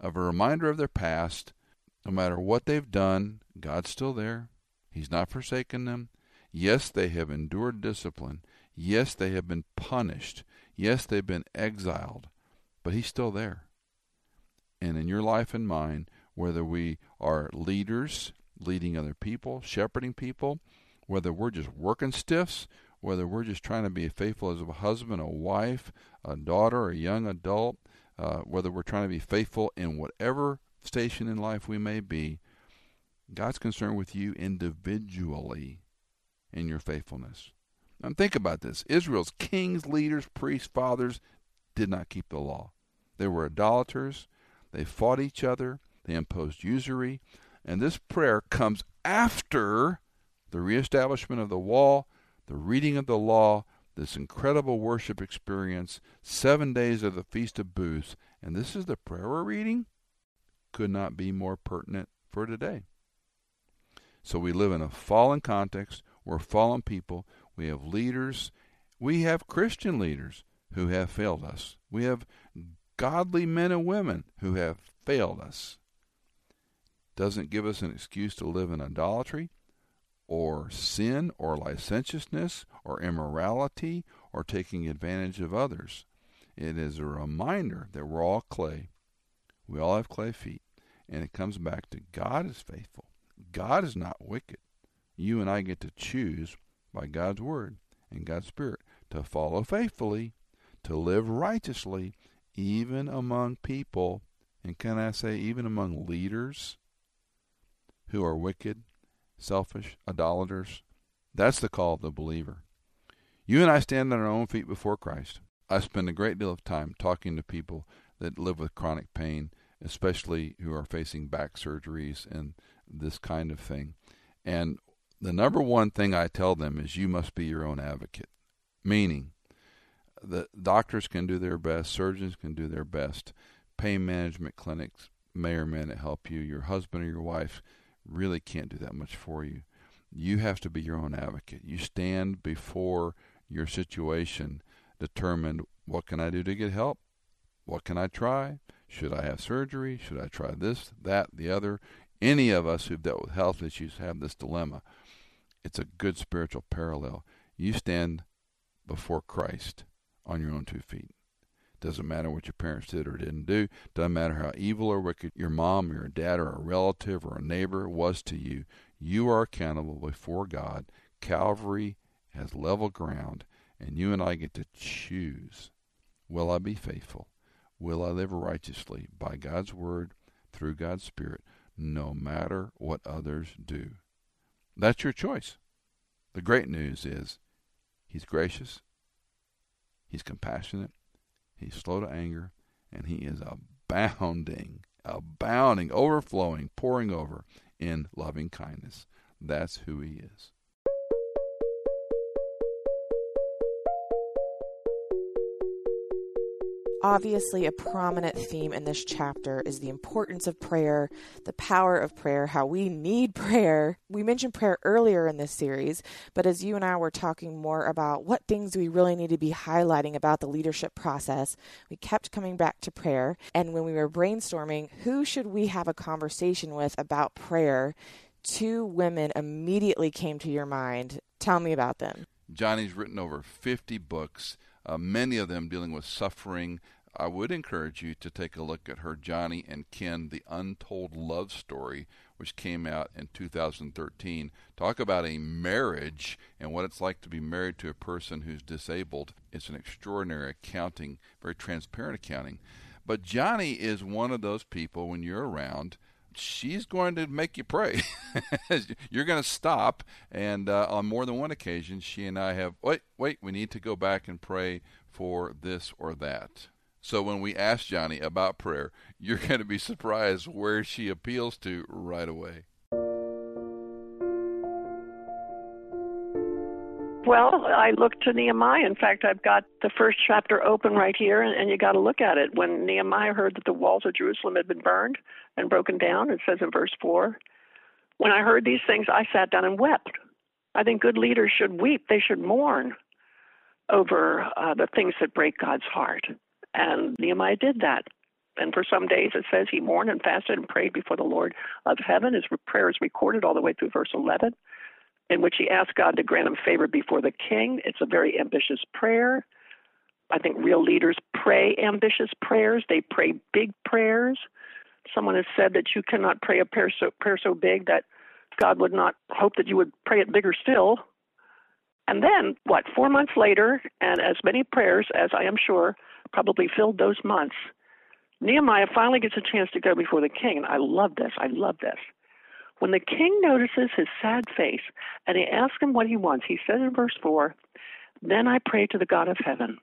of a reminder of their past. No matter what they've done, God's still there. He's not forsaken them. Yes, they have endured discipline. Yes, they have been punished. Yes, they've been exiled. But He's still there. And in your life and mine, whether we are leaders, leading other people, shepherding people, whether we're just working stiffs, whether we're just trying to be faithful as a husband, a wife, a daughter, a young adult, uh, whether we're trying to be faithful in whatever station in life we may be, God's concerned with you individually in your faithfulness. And think about this Israel's kings, leaders, priests, fathers did not keep the law. They were idolaters. They fought each other. They imposed usury. And this prayer comes after the reestablishment of the wall, the reading of the law, this incredible worship experience, seven days of the Feast of Booths. And this is the prayer we're reading? Could not be more pertinent for today. So we live in a fallen context. We're fallen people. We have leaders. We have Christian leaders who have failed us. We have godly men and women who have failed us. Doesn't give us an excuse to live in idolatry or sin or licentiousness or immorality or taking advantage of others. It is a reminder that we're all clay. We all have clay feet. And it comes back to God is faithful. God is not wicked. You and I get to choose by God's Word and God's Spirit to follow faithfully, to live righteously, even among people, and can I say, even among leaders who are wicked, selfish, idolaters. That's the call of the believer. You and I stand on our own feet before Christ. I spend a great deal of time talking to people that live with chronic pain, especially who are facing back surgeries and this kind of thing. And the number one thing I tell them is you must be your own advocate, meaning the doctors can do their best, surgeons can do their best, pain management clinics may or may not help you. Your husband or your wife really can't do that much for you. You have to be your own advocate. You stand before your situation, determined what can I do to get help? What can I try? Should I have surgery? Should I try this, that, the other? Any of us who've dealt with health issues have this dilemma. It's a good spiritual parallel. You stand before Christ on your own two feet. Doesn't matter what your parents did or didn't do. Doesn't matter how evil or wicked your mom or your dad or a relative or a neighbor was to you. You are accountable before God. Calvary has level ground, and you and I get to choose. Will I be faithful? Will I live righteously by God's word through God's Spirit, no matter what others do? That's your choice. The great news is He's gracious, He's compassionate, He's slow to anger, and he is abounding, abounding, overflowing, pouring over in loving kindness. That's who he is. Obviously, a prominent theme in this chapter is the importance of prayer, the power of prayer, how we need prayer. We mentioned prayer earlier in this series, but as you and I were talking more about what things we really need to be highlighting about the leadership process, we kept coming back to prayer. And when we were brainstorming, who should we have a conversation with about prayer? Two women immediately came to your mind. Tell me about them. Joni's written over 50 books. Uh, many of them dealing with suffering, I would encourage you to take a look at her Joni and Ken, The Untold Love Story, which came out in 2013. Talk about a marriage and what it's like to be married to a person who's disabled. It's an extraordinary accounting, very transparent accounting. But Joni is one of those people when you're around she's going to make you pray. You're going to stop, and uh, on more than one occasion, she and I have wait, wait. We need to go back and pray for this or that. So when we ask Joni about prayer, you're going to be surprised where she appeals to right away. Well, I look to Nehemiah. In fact, I've got the first chapter open right here, and, and you got to look at it. When Nehemiah heard that the walls of Jerusalem had been burned and broken down, it says in verse 4 When I heard these things, I sat down and wept. I think good leaders should weep, they should mourn over uh, the things that break God's heart. And Nehemiah did that. And for some days, it says he mourned and fasted and prayed before the Lord of heaven. His prayer is recorded all the way through verse 11 in which he asked God to grant him favor before the king. It's a very ambitious prayer. I think real leaders pray ambitious prayers, they pray big prayers. Someone has said that you cannot pray a prayer so, prayer so big that God would not hope that you would pray it bigger still. And then, what, four months later, and as many prayers as I am sure probably filled those months, Nehemiah finally gets a chance to go before the king. And I love this. I love this. When the king notices his sad face and he asks him what he wants, he says in verse 4 Then I pray to the God of heaven,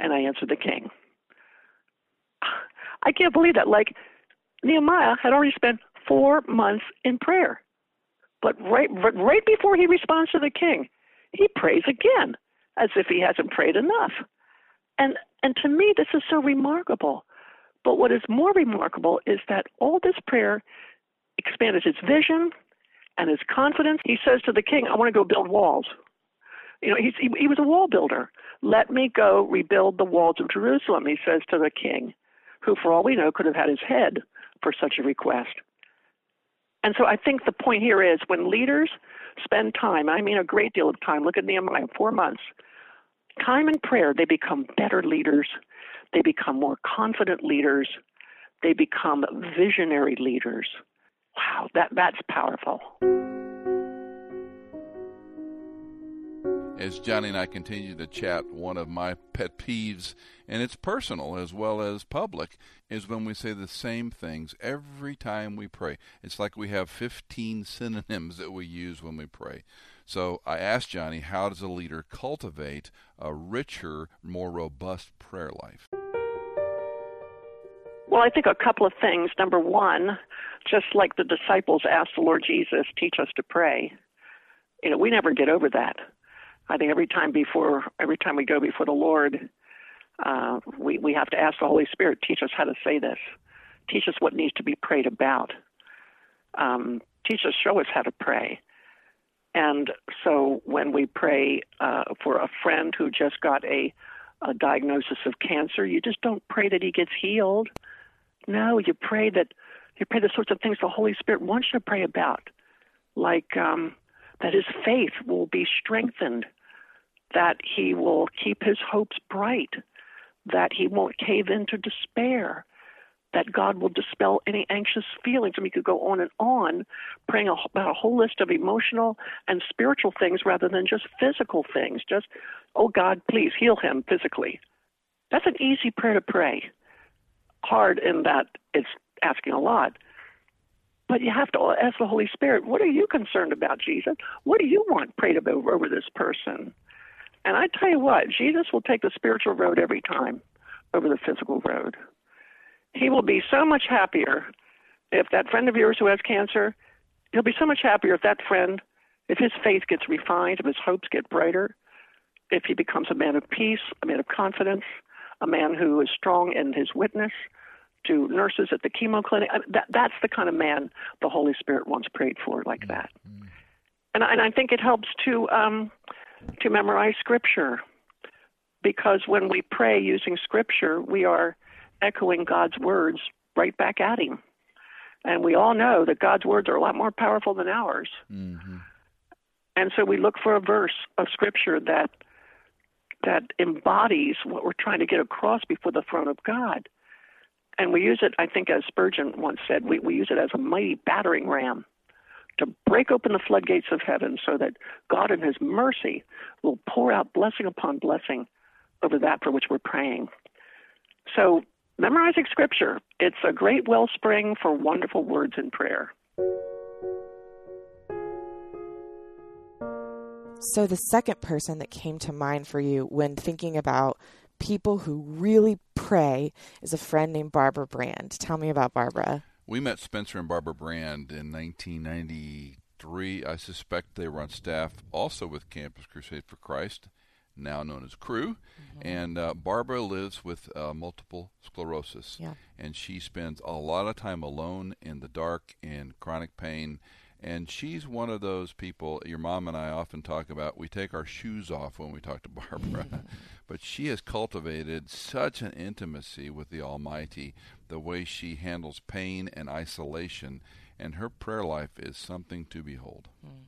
and I answer the king. I can't believe that. Like, Nehemiah had already spent four months in prayer. But right, right before he responds to the king, he prays again, as if he hasn't prayed enough. And, and to me, this is so remarkable. But what is more remarkable is that all this prayer expanded his vision and his confidence. He says to the king, I want to go build walls. You know, he's, he, he was a wall builder. Let me go rebuild the walls of Jerusalem, he says to the king, who, for all we know, could have had his head for such a request. And so I think the point here is when leaders spend time, I mean a great deal of time, look at Nehemiah, four months, time in prayer, they become better leaders. They become more confident leaders. They become visionary leaders. Wow, that, that's powerful. As Joni and I continue to chat, one of my pet peeves, and it's personal as well as public, is when we say the same things every time we pray. It's like we have 15 synonyms that we use when we pray. So I asked Joni, how does a leader cultivate a richer, more robust prayer life? Well, I think a couple of things. Number one, just like the disciples asked the Lord Jesus, teach us to pray. You know, we never get over that. I think every time before, every time we go before the Lord, uh, we we have to ask the Holy Spirit, teach us how to say this, teach us what needs to be prayed about, um, teach us, show us how to pray. And so when we pray uh, for a friend who just got a, a diagnosis of cancer, you just don't pray that he gets healed. No, you pray that you pray the sorts of things the Holy Spirit wants you to pray about, like um, that his faith will be strengthened, that he will keep his hopes bright, that he won't cave into despair, that God will dispel any anxious feelings. Mean, you could go on and on, praying about a whole list of emotional and spiritual things rather than just physical things. Just, oh God, please heal him physically. That's an easy prayer to pray hard in that it's asking a lot. But you have to ask the Holy Spirit, what are you concerned about, Jesus? What do you want prayed over, over this person? And I tell you what, Jesus will take the spiritual road every time over the physical road. He will be so much happier if that friend of yours who has cancer, he'll be so much happier if that friend, if his faith gets refined, if his hopes get brighter, if he becomes a man of peace, a man of confidence, a man who is strong in his witness to nurses at the chemo clinic. I mean, that, that's the kind of man the Holy Spirit wants prayed for, like mm-hmm. that. And, and I think it helps to um, to memorize Scripture, because when we pray using Scripture, we are echoing God's words right back at Him. And we all know that God's words are a lot more powerful than ours. Mm-hmm. And so we look for a verse of Scripture that that embodies what we're trying to get across before the throne of God. And we use it, I think, as Spurgeon once said, we, we use it as a mighty battering ram to break open the floodgates of heaven so that God, in His mercy, will pour out blessing upon blessing over that for which we're praying. So, memorizing Scripture, it's a great wellspring for wonderful words in prayer. So, the second person that came to mind for you when thinking about people who really pray is a friend named Barbara Brand. Tell me about Barbara. We met Spencer and Barbara Brand in 1993. I suspect they were on staff also with Campus Crusade for Christ, now known as Cru, Mm-hmm. And uh, Barbara lives with uh, multiple sclerosis. Yeah. And she spends a lot of time alone in the dark in chronic pain. And she's one of those people your mom and I often talk about. We take our shoes off when we talk to Barbara. but she has cultivated such an intimacy with the Almighty, the way she handles pain and isolation and her prayer life is something to behold. Mm.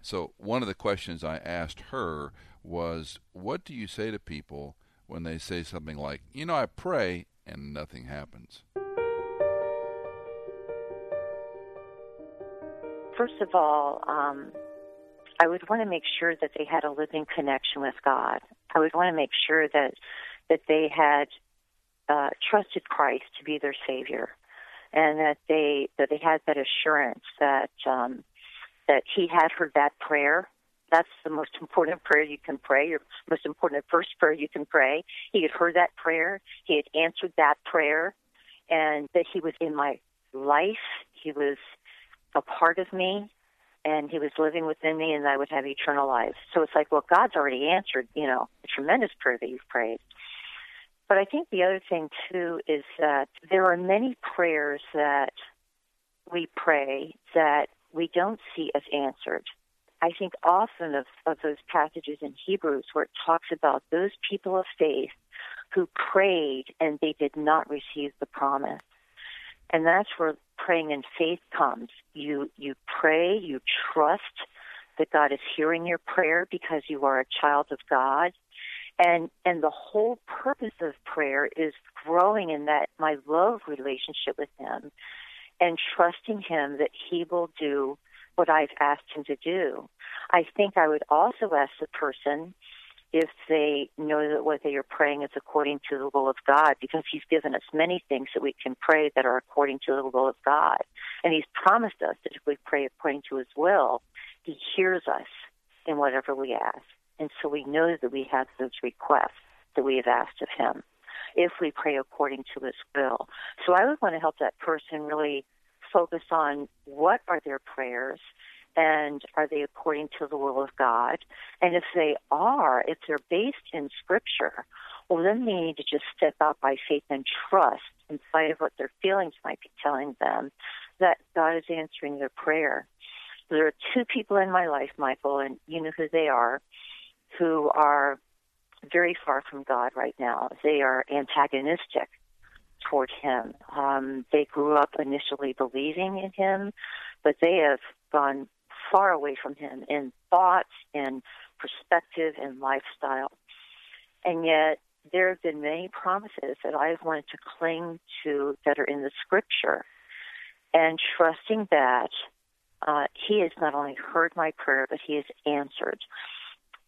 So, one of the questions I asked her was, What do you say to people when they say something like, You know, I pray and nothing happens? First of all, um, I would want to make sure that they had a living connection with God. I would want to make sure that that they had uh, trusted Christ to be their Savior and that they that they had that assurance that um, that he had heard that prayer. That's the most important prayer you can pray. Your most important first prayer you can pray. He had heard that prayer. He had answered that prayer, and that he was in my life. He was a part of me, and he was living within me, and I would have eternal life. So it's like, well, God's already answered. You know, a tremendous prayer that you've prayed. But I think the other thing too is that there are many prayers that we pray that we don't see as answered. I think often of, of those passages in Hebrews where it talks about those people of faith who prayed and they did not receive the promise. And that's where praying in faith comes. You you pray, you trust that God is hearing your prayer because you are a child of God and and the whole purpose of prayer is growing in that my love relationship with him and trusting him that he will do what I've asked him to do. I think I would also ask the person if they know that what they are praying is according to the will of God, because He's given us many things that we can pray that are according to the will of God. And He's promised us that if we pray according to His will, He hears us in whatever we ask. And so we know that we have those requests that we have asked of Him if we pray according to His will. So I would want to help that person really focus on what are their prayers and are they according to the will of God? And if they are, if they're based in Scripture, well, then they need to just step out by faith and trust, in spite of what their feelings might be telling them, that God is answering their prayer. There are two people in my life, Michael, and you know who they are who are very far from God right now. They are antagonistic toward Him. Um, they grew up initially believing in Him, but they have gone far away from Him in thoughts and perspective and lifestyle. And yet, there have been many promises that I've wanted to cling to that are in the Scripture, and trusting that uh, He has not only heard my prayer, but He has answered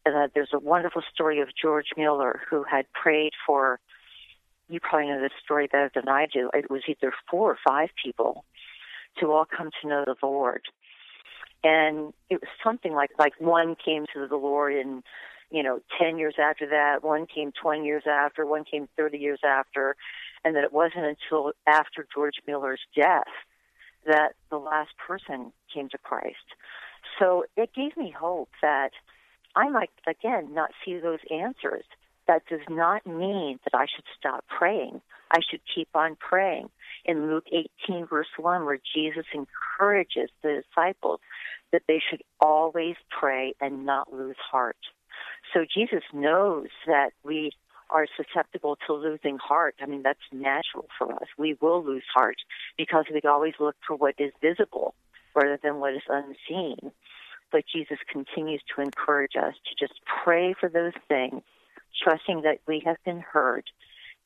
uh, there's a wonderful story of George Mueller who had prayed for. You probably know this story better than I do. It was either four or five people to all come to know the Lord, and it was something like like one came to the Lord in you know 10 years after that one came 20 years after one came 30 years after and that it wasn't until after george mueller's death that the last person came to christ so it gave me hope that I might, again, not see those answers. That does not mean that I should stop praying. I should keep on praying. In Luke 18, verse 1, where Jesus encourages the disciples that they should always pray and not lose heart. So Jesus knows that we are susceptible to losing heart. I mean, that's natural for us. We will lose heart because we always look for what is visible rather than what is unseen. But Jesus continues to encourage us to just pray for those things, trusting that we have been heard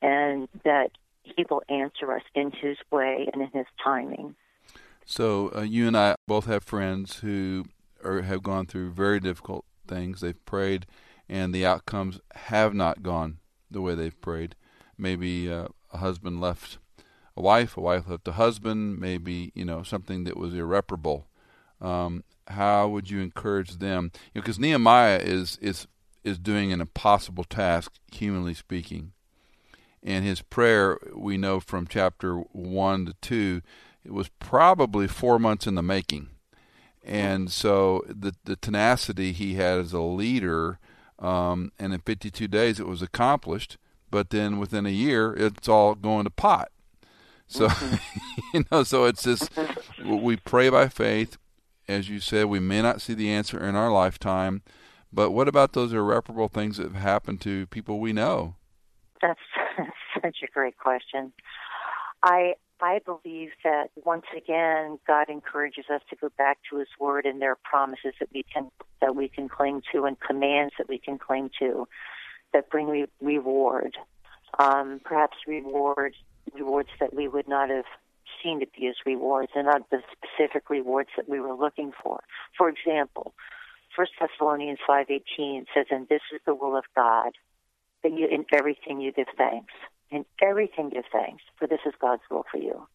and that He will answer us in His way and in His timing. So, uh, you and I both have friends who are, have gone through very difficult things. They've prayed, and the outcomes have not gone the way they've prayed. Maybe uh, a husband left a wife, a wife left a husband, maybe you know something that was irreparable. Um, how would you encourage them? Because you know, Nehemiah is is is doing an impossible task, humanly speaking. And his prayer, we know from chapter one to two, it was probably four months in the making. And so the the tenacity he had as a leader, um, and in 52 days it was accomplished. But then within a year, it's all going to pot. So you know, so it's just we pray by faith. As you said, we may not see the answer in our lifetime, but what about those irreparable things that have happened to people we know? That's such a great question. I I believe that once again God encourages us to go back to His Word and there are promises that we can that we can cling to and commands that we can cling to that bring re- reward, um, perhaps reward rewards that we would not have seen to be as rewards, and not the specific rewards that we were looking for. For example, First Thessalonians five eighteen says, "And this is the will of God." that you in everything you give thanks. In everything give thanks, for this is God's will for you.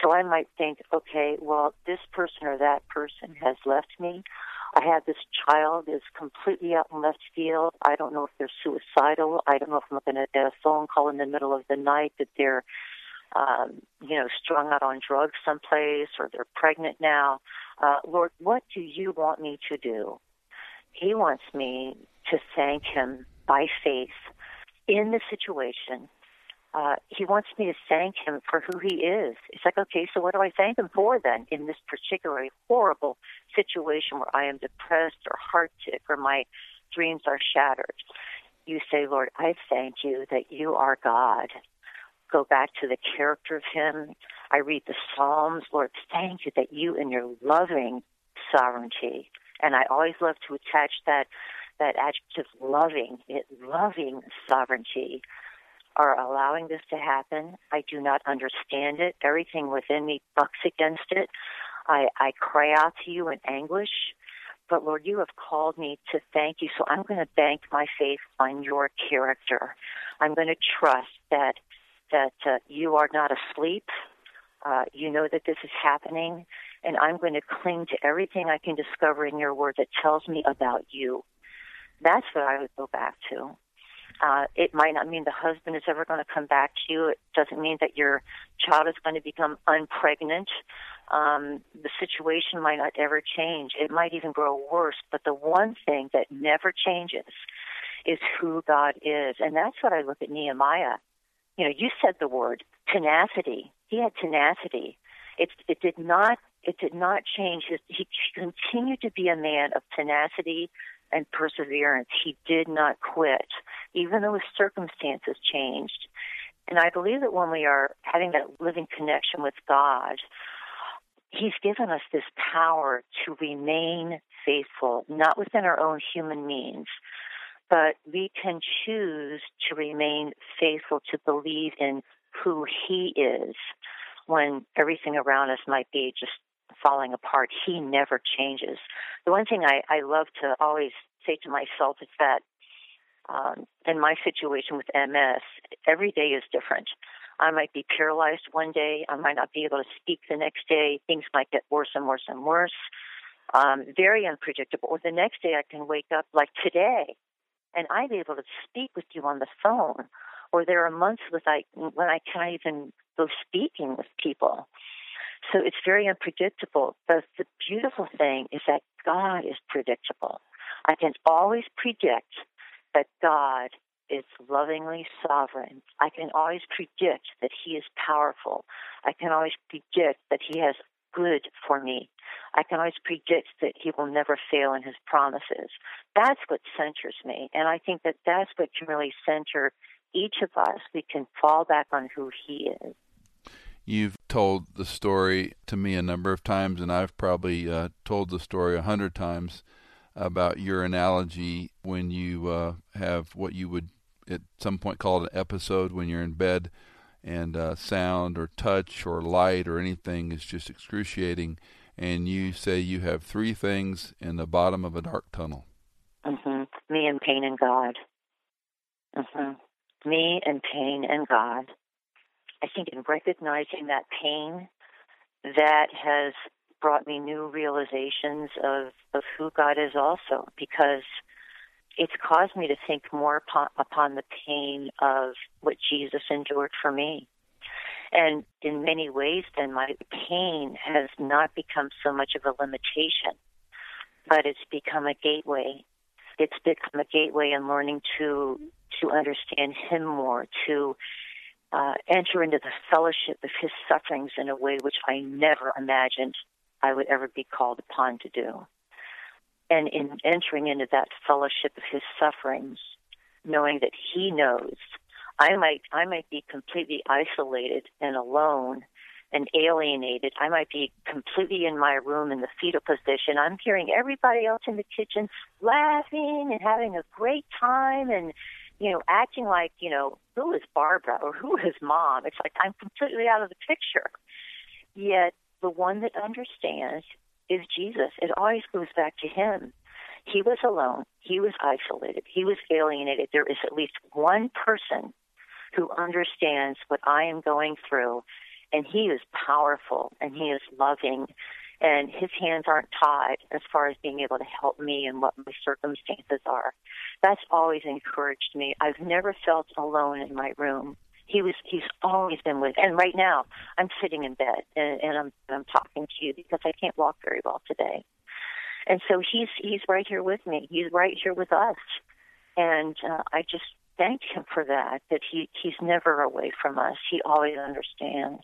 So I might think, okay, well, this person or that person has left me. I have this child is completely out in left field. I don't know if they're suicidal. I don't know if I'm going to get a phone call in the middle of the night that they're, um, you know, strung out on drugs someplace or they're pregnant now. Uh, Lord, what do you want me to do? He wants me to thank him by faith in the situation. Uh, he wants me to thank him for who he is. It's like, okay, so what do I thank him for then in this particularly horrible situation where I am depressed or heartsick or my dreams are shattered? You say, Lord, I thank you that you are God. Go back to the character of him. I read the Psalms. Lord, thank you that you in your loving sovereignty, and I always love to attach that that adjective loving, it loving sovereignty are allowing this to happen. I do not understand it. Everything within me bucks against it. I, I cry out to you in anguish. But Lord, you have called me to thank you. So I'm going to bank my faith on your character. I'm going to trust that that uh, you are not asleep. Uh, you know that this is happening, and I'm going to cling to everything I can discover in your word that tells me about you. That's what I would go back to. Uh, it might not mean the husband is ever going to come back to you. It doesn't mean that your child is going to become unpregnant. Um, the situation might not ever change. It might even grow worse. But the one thing that never changes is who God is. And that's what I look at Nehemiah. You know, you said the word tenacity. He had tenacity. It, it did not it did not change. His, he continued to be a man of tenacity, and perseverance. He did not quit, even though his circumstances changed. And I believe that when we are having that living connection with God, He's given us this power to remain faithful, not within our own human means, but we can choose to remain faithful to believe in who He is when everything around us might be just falling apart. He never changes. The one thing I, I love to always say to myself is that um, in my situation with MS, every day is different. I might be paralyzed one day. I might not be able to speak the next day. Things might get worse and worse and worse. Um, very unpredictable. Or the next day I can wake up like today and I'm able to speak with you on the phone. Or there are months with I, when I can't even go speaking with people. So it's very unpredictable. But the beautiful thing is that God is predictable. I can always predict that God is lovingly sovereign. I can always predict that He is powerful. I can always predict that He has good for me. I can always predict that He will never fail in His promises. That's what centers me. And I think that that's what can really center each of us. We can fall back on who He is. You've told the story to me a number of times, and I've probably uh, told the story a hundred times about your analogy when you uh, have what you would at some point call an episode when you're in bed and uh, sound or touch or light or anything is just excruciating, and you say you have three things in the bottom of a dark tunnel. Mm-hmm. Me and pain and God. Mm-hmm. Me and pain and God. I think in recognizing that pain, that has brought me new realizations of, of who God is also because it's caused me to think more upon, upon the pain of what Jesus endured for me. And in many ways, then my pain has not become so much of a limitation, but it's become a gateway. It's become a gateway in learning to to understand Him more, to uh, enter into the fellowship of His sufferings in a way which I never imagined I would ever be called upon to do. And in entering into that fellowship of His sufferings, knowing that He knows I might I might be completely isolated and alone and alienated. I might be completely in my room in the fetal position. I'm hearing everybody else in the kitchen laughing and having a great time and you know acting like you know who is Barbara or who is mom. It's like I'm completely out of the picture. Yet the one that understands is Jesus. It always goes back to him. He was alone. He was isolated. He was alienated. There is at least one person who understands what I am going through. And he is powerful and he is loving and his hands aren't tied as far as being able to help me and what my circumstances are. That's always encouraged me. I've never felt alone in my room. He was he's always been with and right now I'm sitting in bed and, and I'm I'm talking to you because I can't walk very well today. And so he's he's right here with me. He's right here with us. And uh, I just thank him for that, that he, he's never away from us. He always understands.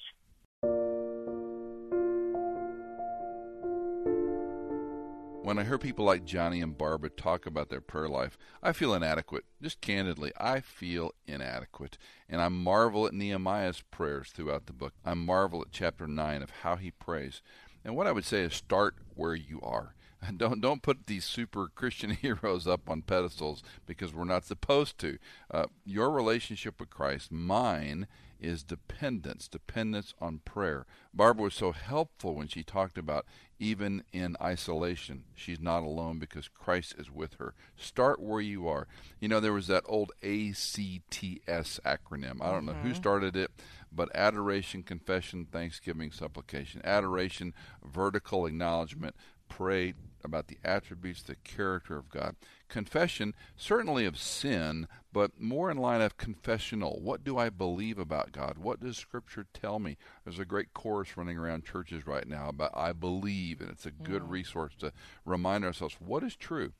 When I hear people like Joni and Barbara talk about their prayer life, I feel inadequate. Just candidly, I feel inadequate. And I marvel at Nehemiah's prayers throughout the book. I marvel at chapter 9 of how he prays. And what I would say is start where you are. don't don't put these super Christian heroes up on pedestals because we're not supposed to. Uh, your relationship with Christ, mine, is dependence, dependence on prayer. Barbara was so helpful when she talked about even in isolation, she's not alone because Christ is with her. Start where you are. You know, there was that old ACTS acronym. I don't mm-hmm. know who mm-hmm. started it, but adoration, confession, thanksgiving, supplication. Adoration, vertical acknowledgement, pray about the attributes, the character of God. Confession, certainly of sin, but more in line of confessional. What do I believe about God? What does Scripture tell me? There's a great chorus running around churches right now about I believe, and it's a good resource to remind ourselves what is true.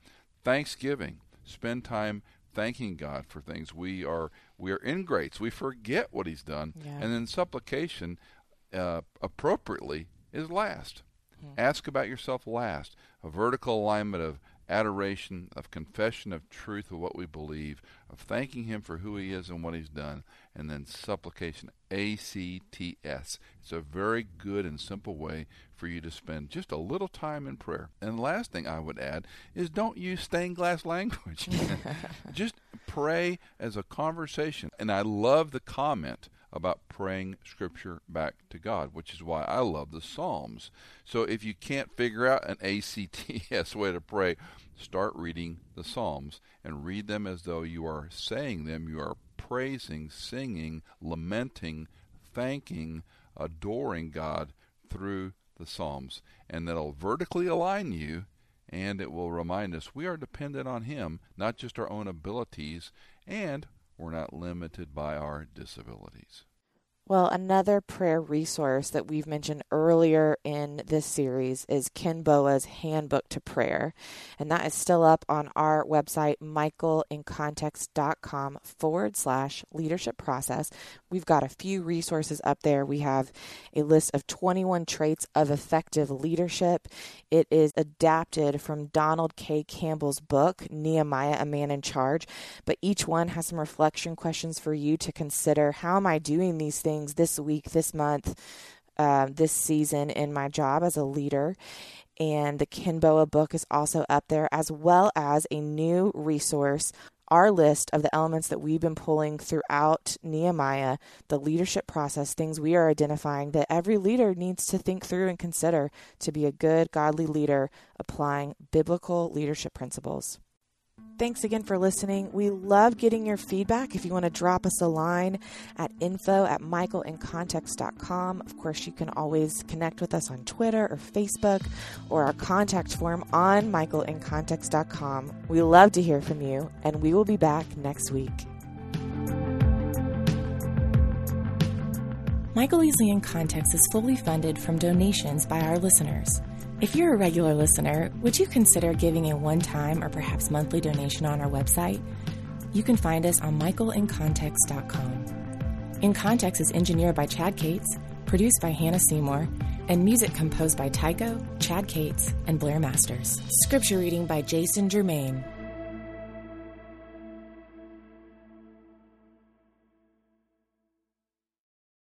Thanksgiving, spend time thanking God for things. We are we are ingrates. We forget what He's done, yeah. and then supplication, uh, appropriately, is last. Mm-hmm. Ask about yourself last. A vertical alignment of adoration, of confession of truth of what we believe, of thanking Him for who He is and what He's done, and then supplication, A C T S. It's a very good and simple way for you to spend just a little time in prayer. And the last thing I would add is don't use stained glass language. just pray as a conversation. And I love the comment about praying scripture back to God, which is why I love the Psalms. So if you can't figure out an ACTS way to pray, start reading the Psalms and read them as though you are saying them. You are praising, singing, lamenting, thanking, adoring God through the Psalms. And that'll vertically align you and it will remind us we are dependent on Him, not just our own abilities, and we're not limited by our disabilities. Well, another prayer resource that we've mentioned earlier in this series is Ken Boa's Handbook to Prayer. And that is still up on our website, michaelincontext.com forward slash leadership process. We've got a few resources up there. We have a list of 21 traits of effective leadership. It is adapted from Donald K. Campbell's book, Nehemiah, A Man in Charge. But each one has some reflection questions for you to consider. How am I doing these things? Things this week, this month, uh, this season in my job as a leader. And the Ken Boa book is also up there, as well as a new resource our list of the elements that we've been pulling throughout Nehemiah, the leadership process, things we are identifying that every leader needs to think through and consider to be a good, godly leader applying biblical leadership principles. Thanks again for listening. We love getting your feedback. If you want to drop us a line at info at michaelincontext.com. Of course, you can always connect with us on Twitter or Facebook or our contact form on michaelincontext.com. We love to hear from you, and we will be back next week. Michael Easley in Context is fully funded from donations by our listeners. If you're a regular listener, would you consider giving a one time or perhaps monthly donation on our website? You can find us on michaelincontext.com. In Context is engineered by Chad Cates, produced by Hannah Seymour, and music composed by Tycho, Chad Cates, and Blair Masters. Scripture reading by Jason Germain.